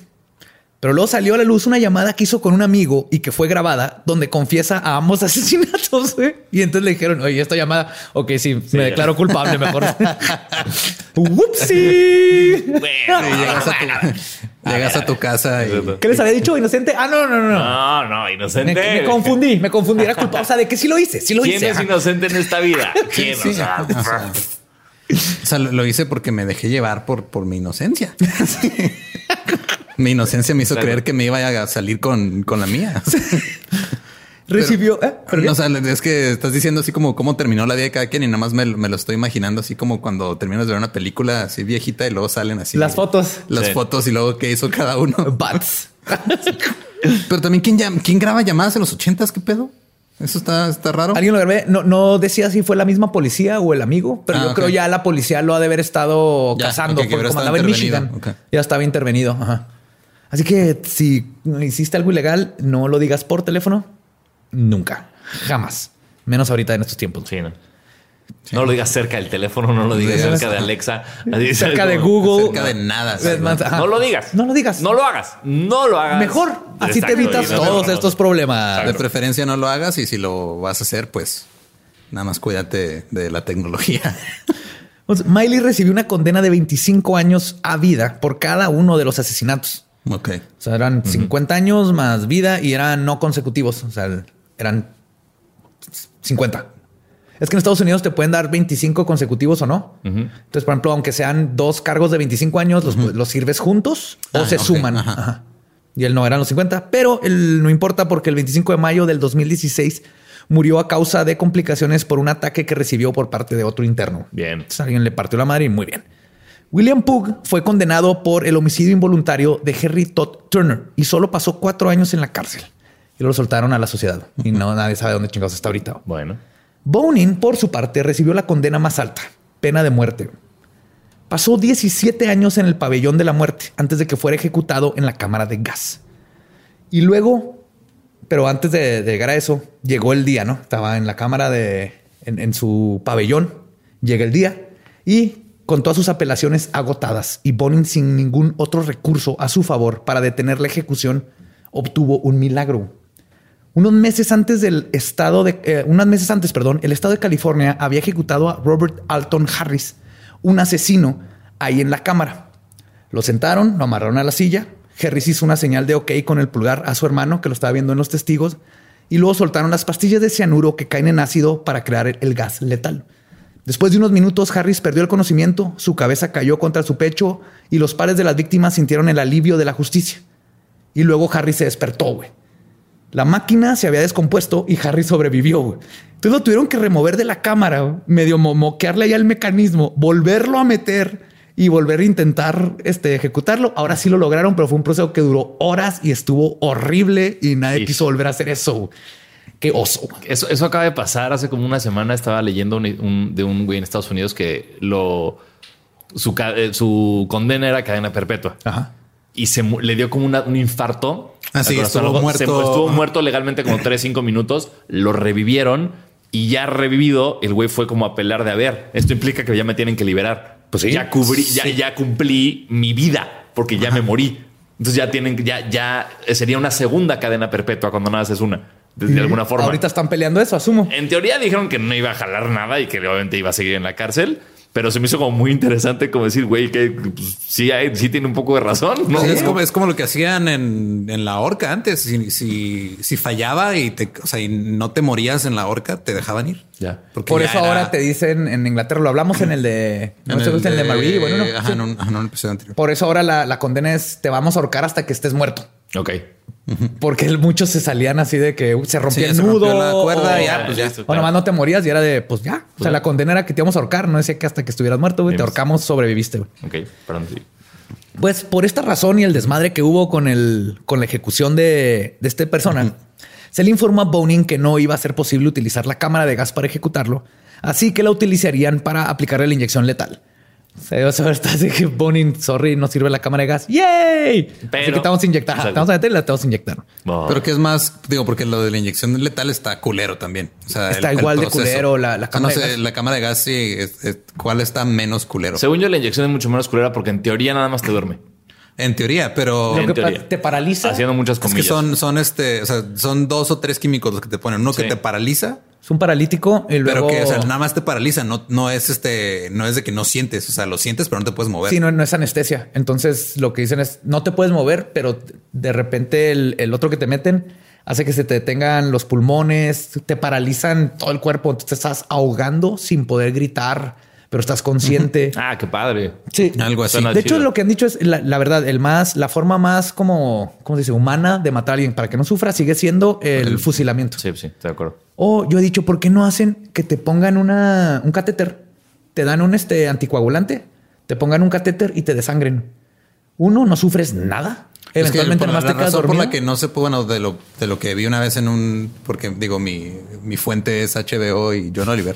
pero luego salió a la luz una llamada que hizo con un amigo y que fue grabada donde confiesa a ambos [laughs] asesinatos. ¿eh? Y entonces le dijeron, oye, esta llamada, ok, sí, me ya. declaro culpable, mejor. [laughs] ¡Whoopsie! Y llegas, a tu, llegas a tu casa y. ¿Qué les había dicho? ¿Inocente? Ah, no, no, no. no. No, Me, inocente. me confundí, me confundí. Era culpable. O sea, de que sí lo hice, sí lo ¿Quién hice. es Ajá. inocente en esta vida? [laughs] ¿Quién? Sí, o sea, o sea, O sea, lo, lo hice porque me dejé llevar por, por mi inocencia. Mi inocencia me hizo Claro. creer que me iba a salir con, con la mía. [laughs] Recibió. ¿eh? ¿Pero qué? No, o sea, es que estás diciendo así como cómo terminó la vida de cada quien y nada más me, lo- me lo estoy imaginando así como cuando terminas de ver una película así viejita y luego salen así Las fotos. las Sí. fotos y luego qué hizo cada uno. [laughs] Bats. [laughs] Pero también quién, graba llamadas en los ochentas, qué pedo. Eso está, está raro. Alguien lo grabé. No, no decía si fue la misma policía o el amigo, pero Ah, yo creo ya la policía lo ha de haber estado Ya, cazando ok, que porque como andaba en. Michigan. Ya estaba intervenido. Ajá. Así que si hiciste algo ilegal, no lo digas por teléfono. Nunca. Jamás. Menos ahorita en estos tiempos. Sí, no. No lo digas cerca del teléfono, no lo digas cerca de Alexa. Así, Cerca de Google. Cerca de nada. No lo digas. No lo digas. No lo hagas. No lo hagas. Mejor. Así Exacto, te evitas no- todos no, estos problemas. De preferencia no lo hagas y si lo vas a hacer, pues nada más cuídate de la tecnología. Entonces, [laughs] Miley recibió una condena de 25 años a vida por cada uno de los asesinatos. Ok. O sea, eran 50 años más vida y eran no consecutivos. O sea, eran 50. Es que en Estados Unidos te pueden dar 25 consecutivos o no. Entonces, por ejemplo, aunque sean dos cargos de 25 años, los, los sirves juntos o Ah, se suman. ajá. Ajá. Y él no eran los 50, pero él no importa porque el 25 de mayo del 2016 murió a causa de complicaciones por un ataque que recibió por parte de otro interno. Bien. Entonces, alguien le partió la madre y muy bien. William Pugh fue condenado por el homicidio involuntario de Henry Todd Turner y solo pasó cuatro años en la cárcel. Y lo soltaron a la sociedad. Y no nadie sabe dónde chingados está ahorita. Bueno. Bonin, por su parte, recibió la condena más alta, pena de muerte. Pasó 17 años en el pabellón de la muerte antes de que fuera ejecutado en la cámara de gas. Y luego, pero antes de, de llegar a eso, llegó el día, ¿no? Estaba en la cámara de, en, en su pabellón, llega el día y Con todas sus apelaciones agotadas y Bonin sin ningún otro recurso a su favor para detener la ejecución, obtuvo un milagro. Unos meses antes del estado de, eh, unos meses antes, perdón, el estado de California había ejecutado a Robert Alton Harris, un asesino, ahí en la cámara. Lo sentaron, lo amarraron a la silla. Harris hizo una señal de OK con el pulgar a su hermano que lo estaba viendo en los testigos y luego soltaron las pastillas de cianuro que caen en ácido para crear el, el gas letal. Después de unos minutos, Harris perdió el conocimiento, su cabeza cayó contra su pecho y los pares de las víctimas sintieron el alivio de la justicia. Y luego Harris se despertó, güey. La máquina se había descompuesto y Harry sobrevivió. güey. Entonces lo tuvieron que remover de la cámara, güey, medio mo- moquearle ahí al mecanismo, volverlo a meter y volver a intentar este, ejecutarlo. Ahora sí lo lograron, pero fue un proceso que duró horas y estuvo horrible y nadie quiso volver a hacer eso. güey. Qué oso. Eso, eso acaba de pasar. Hace como una semana estaba leyendo un- un- de un güey en Estados Unidos que lo su, eh, su condena era cadena perpetua Ajá. y se le dio como una- un infarto. Ah, al sí, corazón. estuvo Se- muerto. estuvo muerto legalmente como 3, 5 minutos. Lo revivieron y ya revivido, el güey fue como a pelear de a ver. Esto implica que ya me tienen que liberar. Pues sí. Ya cubrí, ya, ya cumplí mi vida porque ya me morí. Entonces ya tienen, ya, ya sería una segunda cadena perpetua cuando nada haces una. De, alguna forma. Ahorita están peleando eso, asumo. En teoría dijeron que no iba a jalar nada y que obviamente iba a seguir en la cárcel. Pero se me hizo como muy interesante como decir, güey, que pues, sí, hay, sí tiene un poco de razón. ¿no? Sí, es, como, es como lo que hacían en, en la horca antes. Si, si, si fallaba y, te, o sea, y no te morías en la horca, te dejaban ir. Ya. Porque Por ya eso era- ahora te dicen en Inglaterra, lo hablamos en el de, [clears throat] no sé, en el de Marie, bueno, no, ajá, sí. en un, ajá, en un episodio anterior. Por eso ahora la, la condena es te vamos a ahorcar hasta que estés muerto. Ok. Porque muchos se salían así de que uh, se rompía Sí, el se nudo. rompió la cuerda y o- ya, pues ya. listo, O nomás no te morías y era de, pues ya. O sea, la condena era que te íbamos a ahorcar. No decía que hasta que estuvieras muerto, güey, te ahorcamos, sobreviviste. güey. Ok, perdón. sí. Pues por esta razón y el desmadre que hubo con el con la ejecución de, de esta persona, se le informó a Bonin que no iba a ser posible utilizar la cámara de gas para ejecutarlo, así que la utilizarían para aplicarle la inyección letal. O sea, vas a ver, estás de que Bonin, sorry, no sirve la cámara de gas. ¡Yay! así Pero- que te vamos a inyectar. Exacto. Te vamos a meter y la te vamos a inyectar. Oh. Pero que es más, digo, porque lo de la inyección letal está culero también. O sea, Está igual de culero la- la O sea, cámara no de sé, gas. la cámara de gas, sí, es- es- ¿cuál está menos culero? Según yo, la inyección es mucho menos culera porque en teoría nada más te duerme. En teoría, pero En teoría. te paraliza. Haciendo muchas es que comillas. son, son este, o sea, son dos o tres químicos los que te ponen. Uno Sí. que te paraliza, Es un paralítico y luego... pero que o sea, nada más te paraliza. No, no es este, no es de que no sientes. O sea, lo sientes, pero no te puedes mover. Sí, no, no es anestesia. Entonces lo que dicen es no te puedes mover, pero de repente el, el otro que te meten hace que se te detengan los pulmones, te paralizan todo el cuerpo. Entonces te estás ahogando sin poder gritar, pero estás consciente. [laughs] Ah, qué padre. Sí, Algo así. Suena De hecho, chido. lo que han dicho es la, la verdad, el más, la forma más como, ¿cómo se dice? Humana de matar a alguien para que no sufra sigue siendo el fusilamiento. Sí, sí, estoy de acuerdo. O yo he dicho, ¿por qué no hacen que te pongan una, un catéter? Te dan un este anticoagulante, te pongan un catéter y te desangren. Uno, no sufres nada. Es que Eventualmente por la, nomás la te quedas por la que no se pudo, bueno, de lo, de lo que vi una vez en un, porque digo, mi, mi fuente es HBO y John Oliver.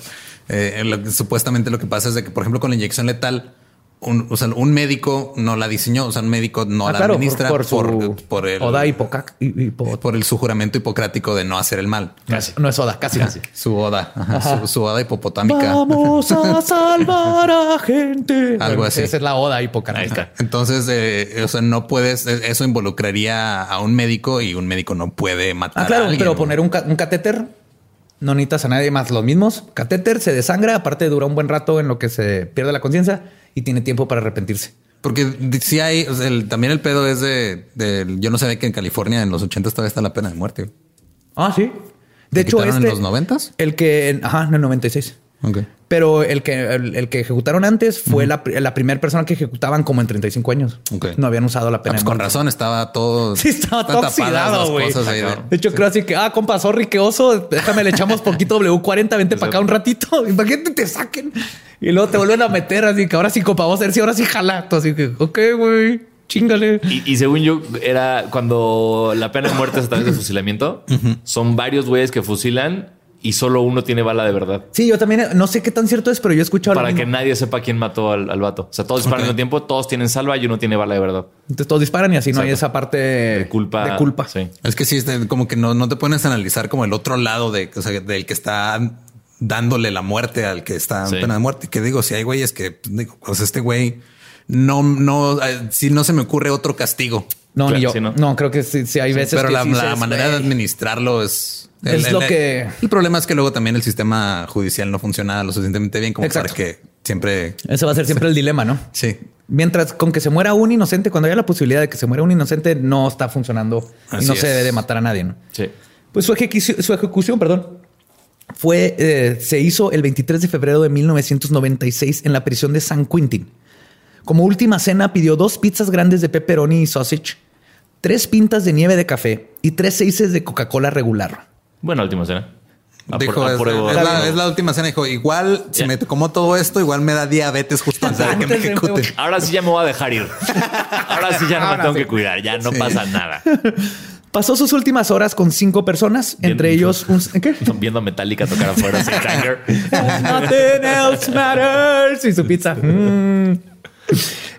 Eh, lo que- supuestamente lo que pasa es de que, por ejemplo, con la inyección letal, un, o sea, un médico no la diseñó, o sea, un médico no Ah, la claro, administra por, por, su por el, Oda hipocac- hi- hipo- por el su juramento hipocrático de no hacer el mal. Casi. No es Oda, casi. casi. [laughs] Su oda, ajá, su, su oda hipopotámica. Vamos a [laughs] salvar a gente. Algo así. Esa es la Oda hipocrática. Entonces, eh, o sea, no puedes, eh, eso involucraría a un médico y un médico no puede matar Ah, claro, a alguien. pero poner un, ca- un catéter no necesitas a nadie más. Los mismos catéter se desangra, aparte dura un buen rato en lo que se pierde la conciencia y tiene tiempo para arrepentirse. Porque si hay, o sea, el- también el pedo es de, de- yo no sabía que en California en los 80 todavía está la pena de muerte. Ah, sí. De ¿La hecho, este, en los 90? El que, ajá, en el 96. Pero el que, el, el que ejecutaron antes fue la, la primera persona que ejecutaban como en 35 años. No habían usado la Ah, pena. pues de con muerte. razón estaba todo. [laughs] Sí, estaba todo oxidado, güey. de- De hecho, creo así que, ah, compa, sorry, qué oso. Déjame, le echamos poquito W40, vente para acá un ratito. [laughs] Imagínate, te saquen. Y luego te vuelven a meter así que ahora sí, compa, vamos a ver si ahora sí jala. Así que, ok, güey, chingale. Y, y según yo, era cuando la pena de muerte es a través de fusilamiento. Son varios güeyes que fusilan y solo uno tiene bala de verdad. Sí, yo también no sé qué tan cierto es, pero yo he escuchado lo Para que nadie sepa quién mató al, al vato. O sea, todos disparan al mismo tiempo, todos tienen salva y uno tiene bala de verdad. Entonces todos disparan y así no hay esa parte de culpa. De culpa. Sí. Es que sí, como que no, no te pones a analizar como el otro lado de, o sea, del que está dándole la muerte al que está en Sí. pena de muerte. Que digo, si hay güeyes que, digo, pues este güey no, no, eh, si no se me ocurre otro castigo. No, Claro, ni yo. ¿no? ¿no? creo que sí, sí hay veces Pero que la, sí la dices, manera de administrarlo es... Es lo que- El problema es que luego también el sistema judicial no funciona lo suficientemente bien como Exacto. para que siempre... Ese va a ser siempre el dilema, ¿no? Sí. Mientras con que se muera un inocente, cuando haya la posibilidad de que se muera un inocente, no está funcionando y no se debe de matar a nadie, ¿no? Sí. Pues su ejecución, su ejecución, perdón, fue, eh, se hizo el 23 de febrero de 1996 en la prisión de San Quintin. Como última cena pidió dos pizzas grandes de pepperoni y sausage, tres pintas de nieve de café y tres seises de Coca-Cola regular. Buena última cena. Dijo, es, la, es la última cena. Dijo, igual si me como todo esto, igual me da diabetes justo antes de que me ejecuten. Ahora sí ya me voy a dejar ir. [laughs] Ahora sí ya no me tengo que cuidar. Ya no Sí. pasa nada. [laughs] Pasó sus últimas horas con cinco personas, entre ellos un... ¿Qué? [laughs] Viendo Metallica tocar afuera sin. Nothing else matters. Y su pizza. Mm.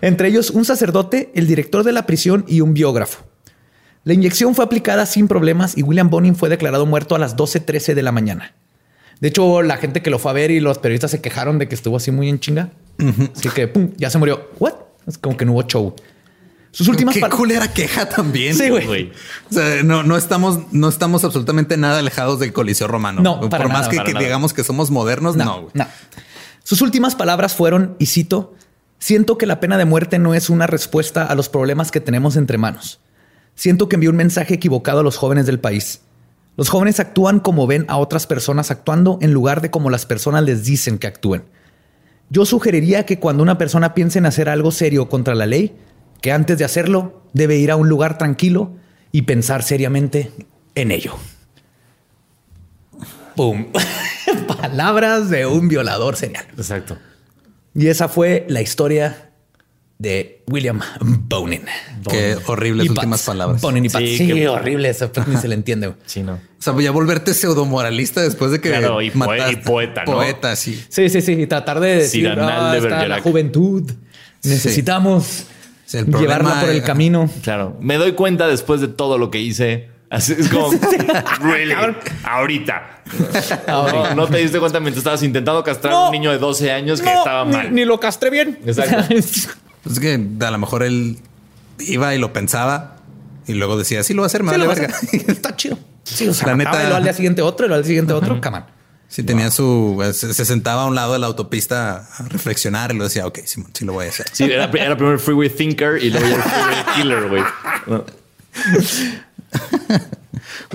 Entre ellos un sacerdote, el director de la prisión y un biógrafo. La inyección fue aplicada sin problemas y William Bonin fue declarado muerto a las 12:13 de la mañana. De hecho, la gente que lo fue a ver y los periodistas se quejaron de que estuvo así muy en chinga. Así que pum, ya se murió. What? Es como que no hubo show. Sus últimas Qué par- culera queja también. Sí, güey. Güey. O sea, no, no estamos, no estamos absolutamente nada alejados del Coliseo Romano. No, por para más nada, que, para que nada. digamos que somos modernos, no. güey. no. Sus últimas palabras fueron, y cito, siento que la pena de muerte no es una respuesta a los problemas que tenemos entre manos. Siento que envió un mensaje equivocado a los jóvenes del país. Los jóvenes actúan como ven a otras personas actuando en lugar de como las personas les dicen que actúen. Yo sugeriría que cuando una persona piense en hacer algo serio contra la ley, que antes de hacerlo debe ir a un lugar tranquilo y pensar seriamente en ello. ¡Pum! [laughs] Palabras de un violador serial. Exacto. Y esa fue la historia de William Bonin. Qué horribles Y últimas Pats. palabras. Bonin y Pats. Sí, Sí, que- horrible. Eso pues, ni se le entiende. [laughs] Sí, no. O sea, voy a volverte pseudomoralista después de que Claro, y mataste- y poeta, ¿no? Poeta, sí. Sí, sí, sí. Y tratar de decir, "Ah, de está la Bergerac". juventud. Necesitamos Sí, el problema- llevarla por el camino. Claro. Me doy cuenta después de todo lo que hice. Así es como, [laughs] really, ahorita. [laughs] No, no te diste cuenta mientras estabas intentando castrar a un niño de 12 años que No, estaba mal. Ni, lo castré bien. Exacto. [laughs] Es que a lo mejor él iba y lo pensaba y luego decía, sí lo voy a hacer, me Sí, vale lo verga. Está chido. Sí, o sea, La neta-. Y luego al día siguiente otro, y luego al siguiente otro. Come on. Sí, tenía su. Se, se sentaba a un lado de la autopista a reflexionar y lo decía, ok, Simón, sí lo voy a hacer. Sí, era, era primero Freeway Thinker y luego ya el Freeway Killer, güey. No. [laughs]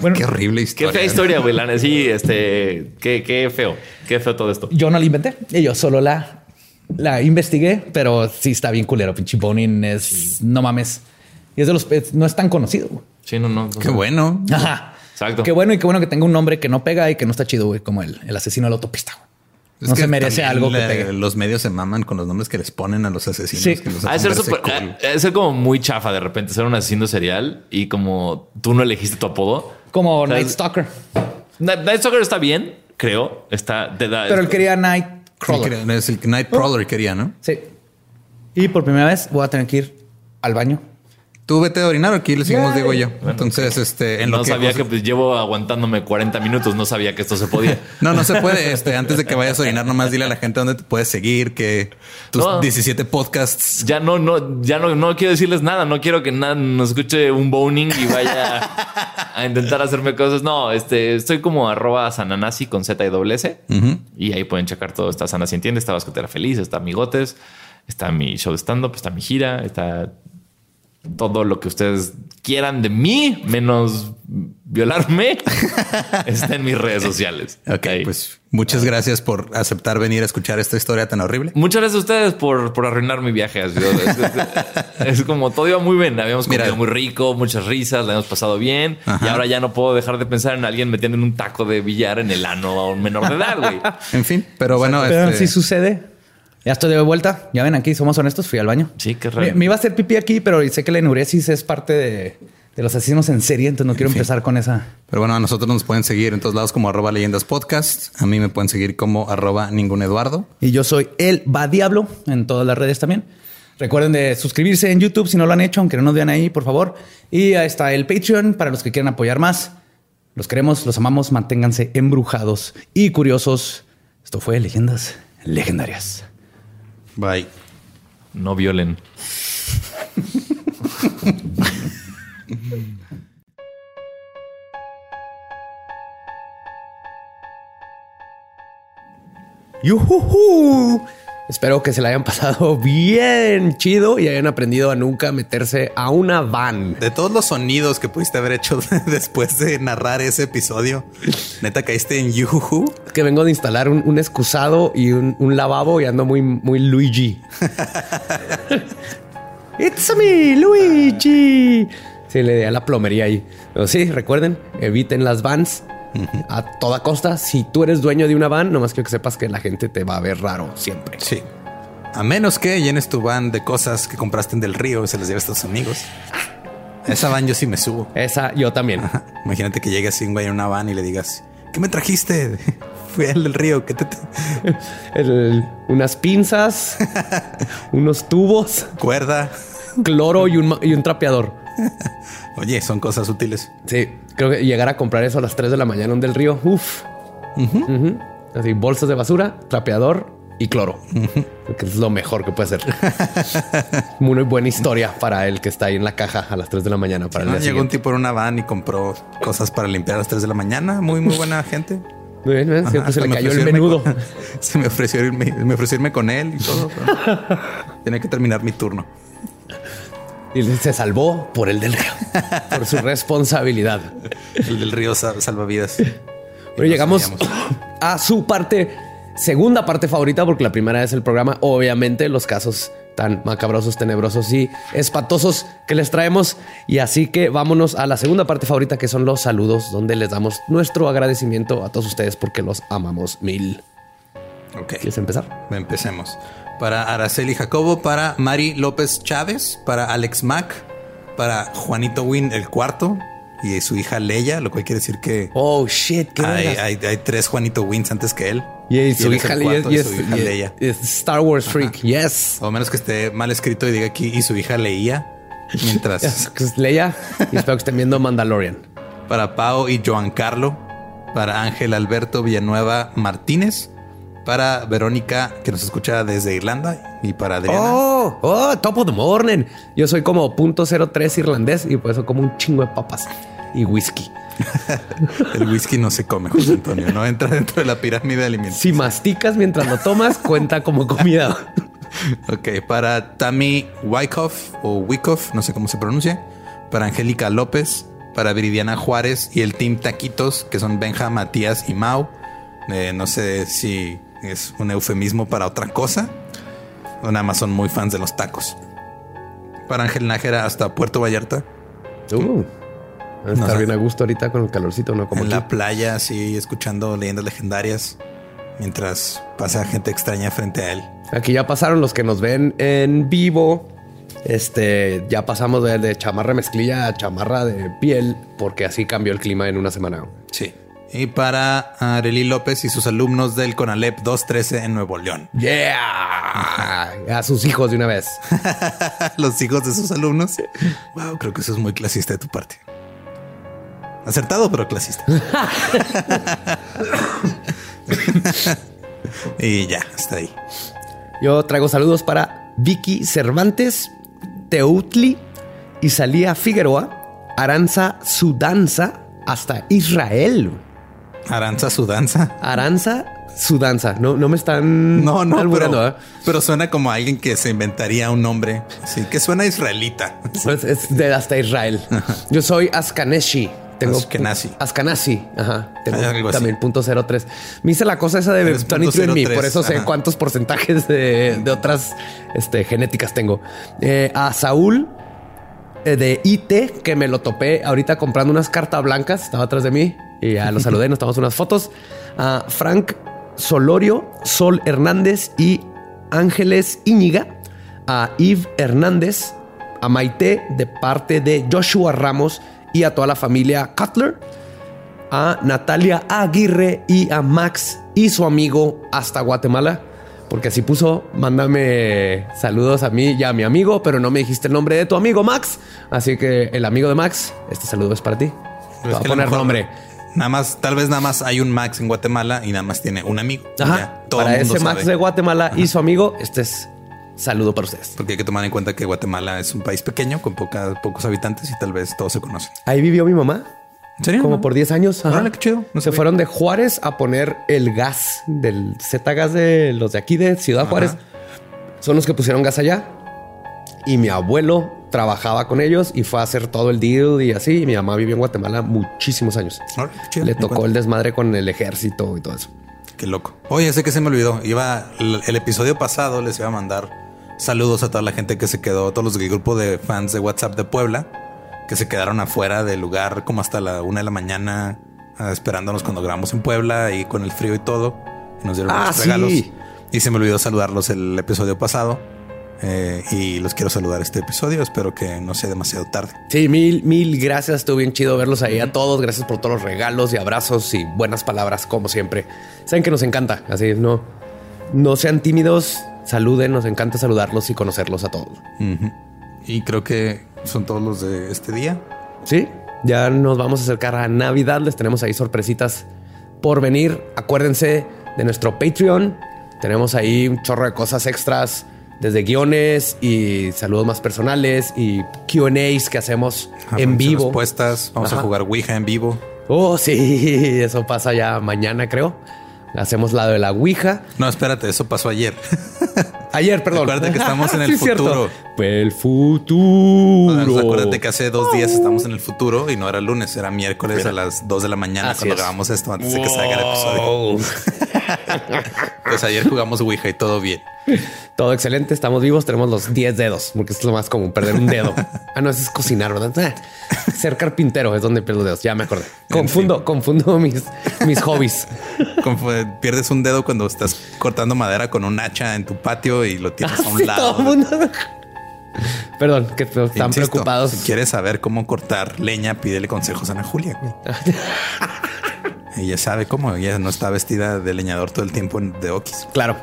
Bueno, Qué horrible Qué historia. fea historia, güey. Sí, este, qué, qué feo. Qué feo todo esto. yo no la inventé. Yo solo la, la investigué, pero sí está bien culero. Pinche Bonin es no mames. Y es de los es- no es tan conocido. güey. Sí, no, no. no Qué bueno. Ajá. Exacto. Qué bueno y qué bueno que tenga un nombre que no pega y que no está chido, güey, como el, el asesino de la autopista. güey. Es no que se merece algo que la- pegue. Los medios se maman con los nombres que les ponen a los asesinos. Sí. que los ser, súper- cool. ser como muy chafa de repente ser un asesino serial y como tú no elegiste tu apodo. Como O sea, Night Stalker. Night Night Stalker está bien, creo. Está, te da- Pero él quería Night Crawler. Es el Nightcrawler quería, ¿no? Sí. Y por primera vez voy a tener que ir al baño. Tú vete a orinar, aquí le seguimos, digo yo. Entonces, este, en no lo que sabía José- que pues, llevo aguantándome 40 minutos. No sabía que esto se podía. [laughs] No, no se puede. Este, antes de que vayas a orinar, nomás dile a la gente dónde te puedes seguir, que tus No. 17 podcasts. Ya no, no, ya no, no quiero decirles nada. No quiero que nada nos escuche un boning y vaya a intentar hacerme cosas. No, este, estoy como arroba sananasi con Z y doble S. Y ahí pueden checar todo. Está Sana Si Entiende, está Bascotera Feliz, está Amigotes, está mi show de stand-up, está mi gira, está todo lo que ustedes quieran de mí, menos violarme, [laughs] está en mis redes sociales. Ok, Ahí. pues muchas gracias por aceptar venir a escuchar esta historia tan horrible. Muchas gracias a ustedes por, por arruinar mi viaje. Es, es- [laughs] es como todo iba muy bien. Habíamos comido Mira. muy rico, muchas risas, la hemos pasado bien. Ajá. Y ahora ya no puedo dejar de pensar en alguien metiendo en un taco de billar en el ano a un menor de edad, güey. [laughs] En fin, pero bueno, Pero este, si sucede. Ya estoy de vuelta. Ya ven aquí, somos honestos. Fui al baño. Sí, qué Me, raro. me iba a hacer pipí aquí, pero sé que la enuresis es parte de, de los asesinos en serie, entonces no quiero empezar con esa. pero bueno, a nosotros nos pueden seguir en todos lados como arroba leyendas podcast. A mí me pueden seguir como arroba ningún Eduardo. Y yo soy el Va Diablo en todas las redes también. Recuerden de suscribirse en YouTube si no lo han hecho, aunque no nos vean ahí, por favor. Y ahí está el Patreon para los que quieran apoyar más. Los queremos, los amamos, manténganse embrujados y curiosos. Esto fue Leyendas Legendarias. Bye. No violen. ¡Yujujú! Espero que se la hayan pasado [laughs] bien chido y hayan aprendido a nunca meterse a una van. De todos los sonidos que pudiste haber hecho [laughs] después de narrar ese episodio, neta caíste en Yuhu. Que vengo de instalar un, un excusado y un, un lavabo y ando muy, muy Luigi. [laughs] It's me, Luigi. Sí, le di a la plomería ahí. Pero sí, recuerden, eviten las vans a toda costa. Si tú eres dueño de una van, nomás quiero que sepas que la gente te va a ver raro siempre. Sí. A menos que llenes tu van de cosas que compraste en Del Río y se las lleves a tus amigos. Esa van yo sí me subo. Esa yo también. Imagínate que llegue así un güey en una van y le digas, ¿qué me trajiste? [laughs] Fui al del río. ¿Qué te, te- [laughs] El- unas pinzas, [laughs] unos tubos, cuerda? cloro y un, y un trapeador. Oye, son cosas útiles. Sí, creo que llegar a comprar eso a las 3 de la mañana en del río. Uf. Ujú. Así, bolsas de basura, trapeador y cloro. Que es lo mejor que puede ser. [laughs] Muy buena historia para el que está ahí en la caja a las 3 de la mañana. Para el día Llegó un tipo en una van y compró cosas para limpiar a las 3 de la mañana. Muy, muy buena gente. Muy bien, ¿eh? Siempre Ajá, se le me cayó el menudo. con- [laughs] se me ofreció irme, me ofreció irme con él y todo. [laughs] Tenía que terminar mi turno. Y se salvó por el del río. por su [laughs] responsabilidad. El del río sal- salvavidas. [laughs] Pero llegamos a su parte, segunda parte favorita, porque la primera es el programa, obviamente, los casos tan macabrosos, tenebrosos y espantosos que les traemos. Y así que vámonos a la segunda parte favorita, que son los saludos, donde les damos nuestro agradecimiento a todos ustedes porque los amamos mil. Ok. ¿Quieres empezar? Empecemos. Para Araceli Jacobo, para Mari López Chávez, para Alex Mack, para Juanito Win el cuarto y su hija Leia, lo cual quiere decir que Oh, shit, qué hay, hay- hay tres Juanito Wins antes que él. Y, su hija, cuarto y su hija Leia. Star Wars Freak. Yes. O menos que esté mal escrito y diga aquí y su hija leía. Mientras [laughs] Leia. Y espero que estén viendo Mandalorian. para Pau y Joan Carlo, para Ángel Alberto Villanueva Martínez, para Verónica que nos escucha desde Irlanda y para Adriana. Oh, oh, top of the morning. Yo soy como .03 irlandés y por eso como un chingo de papas y whisky. [laughs] El whisky no se come, José Antonio, no entra dentro de la pirámide alimenticia. Si masticas mientras lo tomas, cuenta como comida. [laughs] Ok, para Tammy Wyckoff o Wyckoff, no sé cómo se pronuncia. Para Angélica López, para Viridiana Juárez y el Team Taquitos, que son Benja, Matías y Mau. Eh, no sé si es un eufemismo para otra cosa o nada más son muy fans de los tacos. Para Ángel Nájera hasta Puerto Vallarta, Uh, a estar bien a gusto ahorita con el calorcito, ¿no? Como en aquí. la playa, así escuchando leyendas legendarias mientras pasa gente extraña frente a él. Aquí ya pasaron los que nos ven en vivo. Este, ya pasamos de, de chamarra mezclilla a chamarra de piel, porque así cambió el clima en una semana. Sí. Y para Arely López y sus alumnos del CONALEP 213 en Nuevo León. Yeah, a sus hijos de una vez. [laughs] Los hijos de sus alumnos. Wow, creo que eso es muy clasista de tu parte. Acertado, pero clasista. [laughs] y ya, hasta ahí. Yo traigo saludos para Vicky Cervantes, Teutli, Isalía Figueroa, Aranza Sudanza, hasta Israel. Aranza su danza. Aranza Sudanza. No, no me están No, no, alburando, pero, ¿eh? pero suena como alguien que se inventaría un nombre. Sí, que suena israelita. Es, es de hasta Israel. Yo soy Askaneshi. Tengo Askenazi. Askanasi. Ajá. Tengo también punto 03. Me hice la cosa esa de 23 en mí. 03, Por eso sé ajá. cuántos porcentajes de, de otras este, genéticas tengo. Eh, a Saúl eh, de IT, que me lo topé ahorita comprando unas cartas blancas. Estaba atrás de mí y ya lo saludé. Nos tomamos unas fotos. A Frank Solorio, Sol Hernández y Ángeles Íñiga. A Yves Hernández, a Maite de parte de Joshua Ramos y a toda la familia Cutler, a Natalia Aguirre y a Max y su amigo hasta Guatemala. Porque así puso, mándame saludos a mí y a mi amigo, pero no me dijiste el nombre de tu amigo Max. Así que el amigo de Max, este saludo es para ti. Te voy a poner nombre. Nada más, tal vez nada más hay un Max en Guatemala y nada más tiene un amigo. Ajá. Ya, todo el para mundo ese Max de Guatemala y su amigo, este es saludo para ustedes. Porque hay que tomar en cuenta que Guatemala es un país pequeño con poca- pocos habitantes y tal vez todos se conocen. Ahí vivió mi mamá. ¿En serio? Como por 10 años. ajá. Órale, qué chido. No se sabía. fueron de Juárez a poner el gas del Z gas de los de aquí de Ciudad Juárez. Son los que pusieron gas allá. Y mi abuelo trabajaba con ellos y fue a hacer todo el deal y así. Y mi mamá vivió en Guatemala muchísimos años. Chido. Le tocó el desmadre con el ejército y todo eso. Qué loco. Oye, sé que se me olvidó. Iba el, el episodio pasado les iba a mandar saludos a toda la gente que se quedó, todos los del grupo de fans de WhatsApp de Puebla, que se quedaron afuera del lugar como hasta la una de la mañana ah, esperándonos cuando grabamos en Puebla y con el frío y todo. Y nos dieron Ah, sí. regalos. Y se me olvidó saludarlos el episodio pasado. Eh, y los quiero saludar este episodio. Espero que no sea demasiado tarde. Sí, mil, mil gracias. Estuvo bien chido verlos ahí a todos. Gracias por todos los regalos y abrazos y buenas palabras, como siempre. Saben que nos encanta. Así no, no sean tímidos. Saluden. Nos encanta saludarlos y conocerlos a todos. Y creo que son todos los de este día. Sí, ya nos vamos a acercar a Navidad. Les tenemos ahí sorpresitas por venir. Acuérdense de nuestro Patreon. Tenemos ahí un chorro de cosas extras, desde guiones y saludos más personales y QAs que hacemos en vivo. Respuestas. Vamos Ajá. a jugar Ouija en vivo. Oh, sí, [laughs] eso pasa ya mañana, creo. Hacemos la de la Ouija. No, espérate, eso pasó ayer. [laughs] Ayer, perdón. Acuérdate que estamos en [laughs] el Sí, cierto. futuro. El futuro. Entonces, acuérdate que hace dos días estamos en el futuro y no era lunes, era miércoles a las 2 de la mañana Así cuando es. grabamos esto antes de que salga el episodio. Pues ayer jugamos Ouija y todo bien. Todo excelente, estamos vivos, tenemos los 10 dedos, porque es lo más común, perder un dedo. ah, no, eso es cocinar, ¿verdad? Ah, Ser carpintero es donde pierdo los dedos, ya me acordé. Confundo, confundo mis, mis hobbies. Confu- pierdes un dedo cuando estás cortando madera con un hacha en tu patio y lo tienes a un [laughs] Sí, lado. todo el mundo. Perdón, que están Insisto, preocupados. Si quieres saber cómo cortar leña, pídele consejos a Ana Julia. [laughs] Ella sabe cómo. Ella no está vestida de leñador todo el tiempo de Okis. Claro,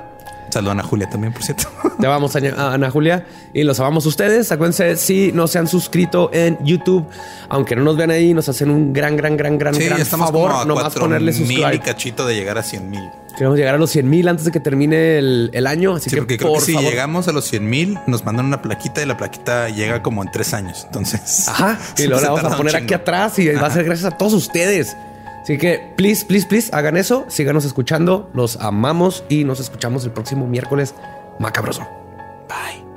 Saludos a Ana Julia también, por cierto. [laughs] Te vamos a Ana Julia y los amamos ustedes. Acuérdense, si no se han suscrito en YouTube, aunque no nos vean ahí, nos hacen un gran, gran, gran, gran, Sí, gran estamos favor. como a nomás ponerle mil y cachito de llegar a 100 mil. Queremos llegar a los 100 mil antes de que termine el, el año. Así Sí, que porque creo por que si favor. llegamos a los 100 mil, nos mandan una plaquita y la plaquita llega como en tres años. Entonces, Ajá. Y luego la [laughs] vamos a poner aquí atrás y va a ser gracias a todos ustedes. Así que, please, please, please, hagan eso. Síganos escuchando. Los amamos y nos escuchamos el próximo miércoles. Macabroso. Bye.